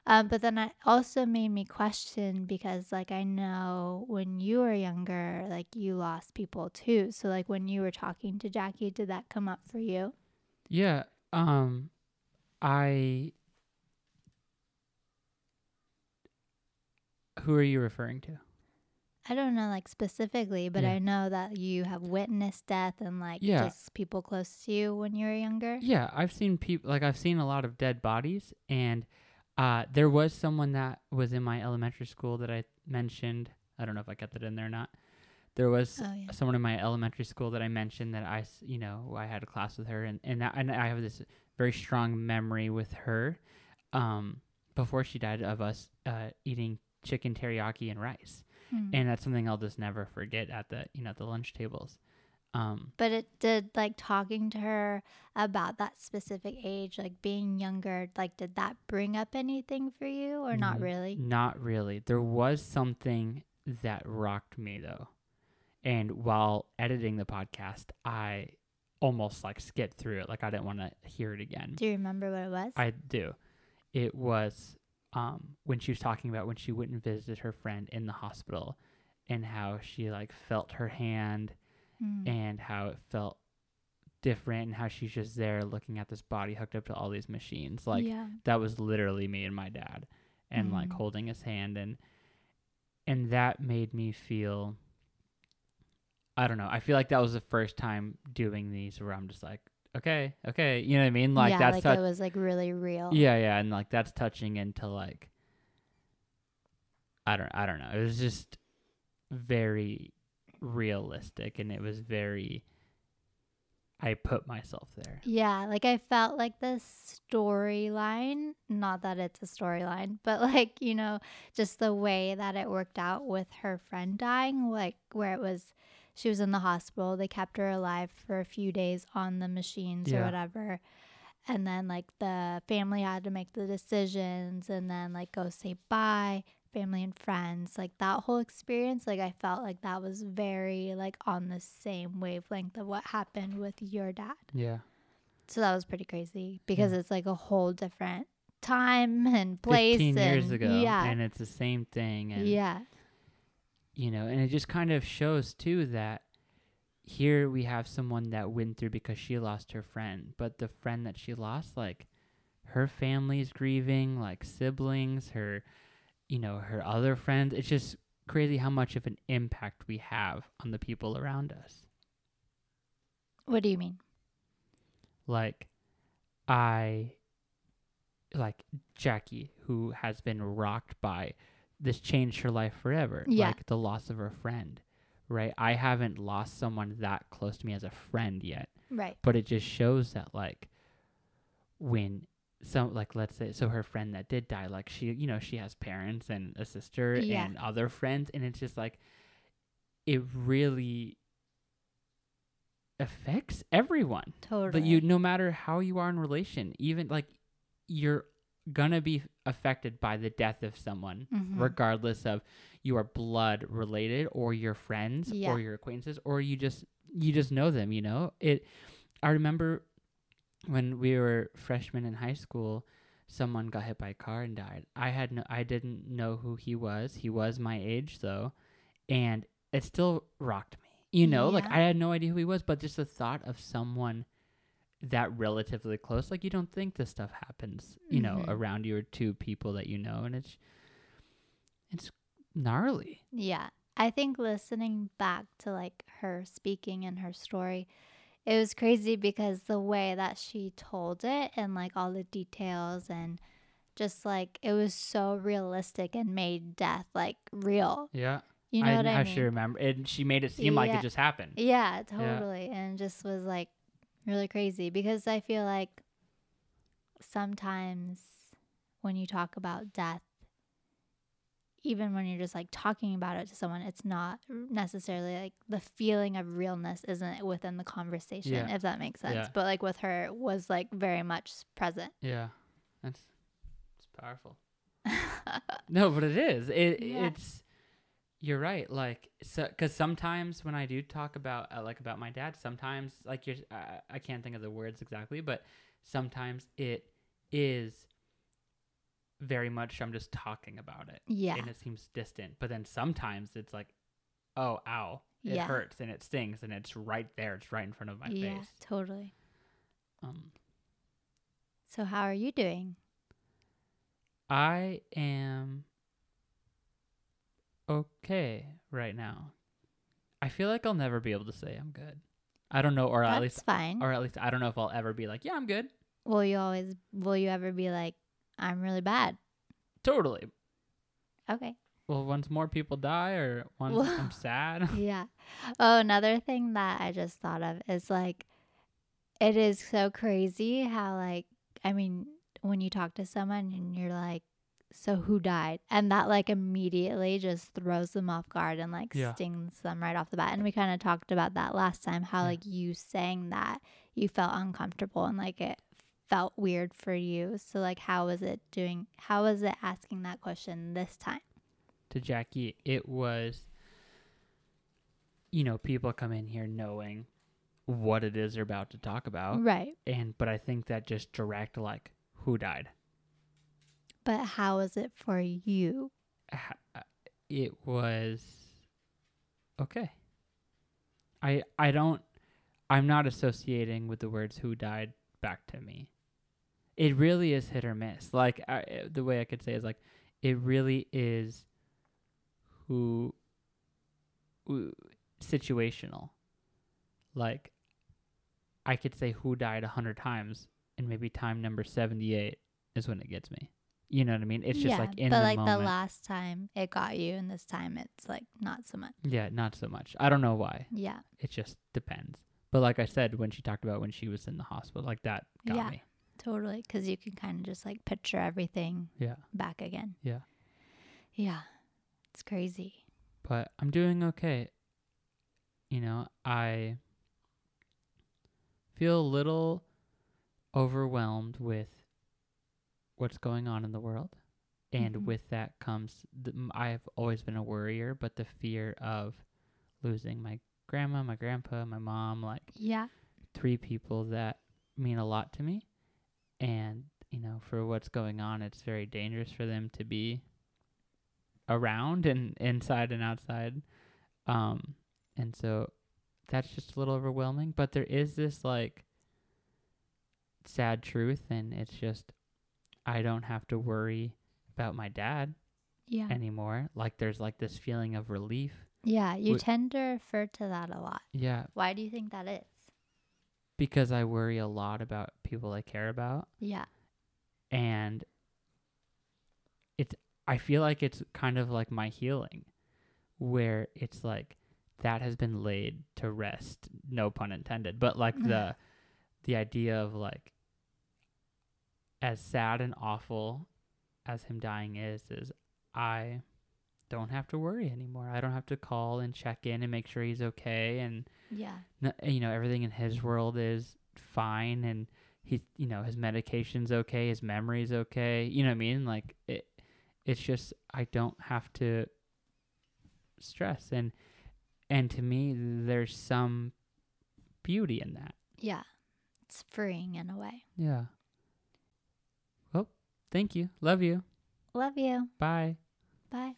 E: um, but then it also made me question because like i know when you were younger like you lost people too so like when you were talking to Jaki did that come up for you
B: Yeah. Um I Who are you referring to?
E: I don't know like specifically, but
B: Yeah.
E: I know that you have witnessed death and like
B: Yeah.
E: just people close to you when you were younger.
B: Yeah, I've seen people like I've seen a lot of dead bodies and uh there was someone that was in my elementary school that I mentioned. I don't know if I kept it in there or not. There was
E: Oh yeah.
B: someone in my elementary school that I mentioned that I, you know, I had a class with her, and and, that, and I have this very strong memory with her, um, before she died of us uh, eating chicken teriyaki and rice,
E: Hmm.
B: and that's something I'll just never forget at the you know the lunch tables. Um,
E: But it did like talking to her about that specific age, like being younger, like did that bring up anything for you or not really?
B: Not really. There was something that rocked me though, and while editing the podcast, I almost like skipped through it, like I didn't want to hear it again.
E: Do you remember what it was?
B: I do. It was um, when she was talking about when she went and visited her friend in the hospital and how she like felt her hand
E: Hmm.
B: and how it felt different and how she's just there looking at this body hooked up to all these machines. Like
E: yeah.
B: that was literally me and my dad and like
E: Mhm.
B: holding his hand and and that made me feel I don't know. I feel like that was the first time doing these where I'm just like, okay, okay, you know what I mean? Like
E: yeah,
B: that's
E: like it was like really real.
B: yeah, yeah, and like that's touching into like I don't I don't know. It was just very realistic and it was very I put myself there.
E: Yeah, like I felt like the storyline, not that it's a storyline, but like, you know, just the way that it worked out with her friend dying, like where it was she was in the hospital, they kept her alive for a few days on the machines or whatever. and then like the family had to make the decisions and then like go say bye family and friends like that whole experience like i felt like that was very like on the same wavelength of what happened with your dad
B: Yeah.
E: so that was pretty crazy because it's like a whole different time and place
B: 15 years ago.
E: yeah
B: And it's the same thing. And,
E: yeah
B: you know, and it just kind of shows too that here we have someone that went through because she lost her friend, but the friend that she lost, like her family's grieving, like siblings, her, you know, her other friends. It's just crazy how much of an impact we have on the people around us.
E: what do you mean
B: like I like Jaki who has been rocked by this changed her life forever
E: Yeah.
B: like the loss of her friend right? I haven't lost someone that close to me as a friend yet.
E: Right.
B: But it just shows that like when some like let's say so her friend that did die like she you know she has parents and a sister
E: Yeah.
B: and other friends and it's just like it really affects everyone.
E: Totally
B: but you no matter how you are in relation even like you're gonna be affected by the death of someone
E: Mhm.
B: regardless of you are blood related or your friends
E: Yeah.
B: or your acquaintances or you just you just know them you know? It i remember when we were freshmen in high school someone got hit by a car and died. I had no i didn't know who he was. He was my age though and it still rocked me you know? Like i had no idea who he was but just the thought of someone that relatively close like you don't think this stuff happens you know
E: Mhm.
B: around you or to people that you know and it's it's gnarly
E: Yeah. I think listening back to like her speaking and her story, it was crazy because the way that she told it and like all the details and just like it was so realistic and made death like real.
B: yeah
E: You know
B: I
E: what I mean?
B: remember and she made it seem like it just happened
E: Yeah, totally. And just was like really crazy because I feel like sometimes when you talk about death, even when you're just like talking about it to someone, it's not necessarily like the feeling of realness isn't within the conversation,
B: Yeah.
E: if that makes sense.
B: Yeah.
E: But like with her, it was like very much present.
B: yeah that's it's powerful No, but it is. It
E: Yeah.
B: it's you're right. Like so cuz sometimes when I do talk about uh, like about my dad, sometimes like you're uh, I can't think of the words exactly, but sometimes it is very much I'm just talking about it
E: yeah.
B: and it seems distant. But then sometimes it's like oh, ow. It
E: Yeah.
B: hurts and it stings and it's right there. It's right in front of my
E: yeah,
B: face.
E: totally.
B: Um
E: So how are you doing?
B: I am okay right now. I feel like I'll never be able to say I'm good. I don't know, or at least,
E: fine.
B: or at least I don't know if I'll ever be like, yeah, I'm good.
E: will you always will you ever be like, I'm really bad?
B: Totally.
E: Okay.
B: Well, once more people die, or once
E: Well-
B: I'm sad.
E: yeah. Oh, another thing that I just thought of is like, it is so crazy how, like, I mean, when you talk to someone and you're like, so who died? And that, like, immediately just throws them off guard and, like,
B: Yeah.
E: stings them right off the bat. And we kind of talked about that last time how,
B: Yeah.
E: like, you saying that you felt uncomfortable and, like, it felt weird for you. So, like, how was it doing? How was it asking that question this time?
B: to Jaki, it was, you know, people come in here knowing what it is they're about to talk about,
E: Right.
B: and but I think that just direct like who died.
E: But how was it for you?
B: uh, it was okay. I I don't I'm not associating with the words who died back to me. It really is hit or miss. Like I, uh, the way I could say is like it really is who, who situational. Like I could say who died a hundred times, and maybe time number seventy eight is when it gets me. You know what I mean? It's just like in
E: but
B: the
E: like
B: moment.
E: the last time it got you, and this time it's like not so much.
B: Yeah, not so much. I don't know why.
E: Yeah,
B: It just depends. But like I said, when she talked about when she was in the hospital, like that got
E: Yeah.
B: me.
E: totally. Because you can kind of just like picture everything
B: Yeah.
E: back again.
B: Yeah.
E: Yeah, it's crazy.
B: But I'm doing okay. You know, I feel a little overwhelmed with what's going on in the world. And
E: Mhm.
B: with that comes, the, I've always been a worrier, but the fear of losing my grandma, my grandpa, my mom, like
E: Yeah.
B: three people that mean a lot to me. And, you know, for what's going on, it's very dangerous for them to be around and inside and outside. Um, and so that's just a little overwhelming. But there is this like sad truth, and it's just I don't have to worry about my dad
E: Yeah.
B: anymore. Like there's like this feeling of relief.
E: yeah. You tend to refer to that a lot.
B: Yeah,
E: Why do you think that is?
B: because I worry a lot about people I care about.
E: Yeah.
B: and it's I feel like it's kind of like my healing where it's like that has been laid to rest no pun intended but like the the idea of like as sad and awful as him dying is is I don't have to worry anymore. I don't have to call and check in and make sure he's okay and
E: Yeah.
B: you know everything in his world is fine and he you know his medication's okay his memory's okay you know what i mean like it it's just i don't have to stress and and to me there's some beauty in that
E: Yeah. It's freeing in a way.
B: yeah thank you love you
E: Love you.
B: bye
E: Bye.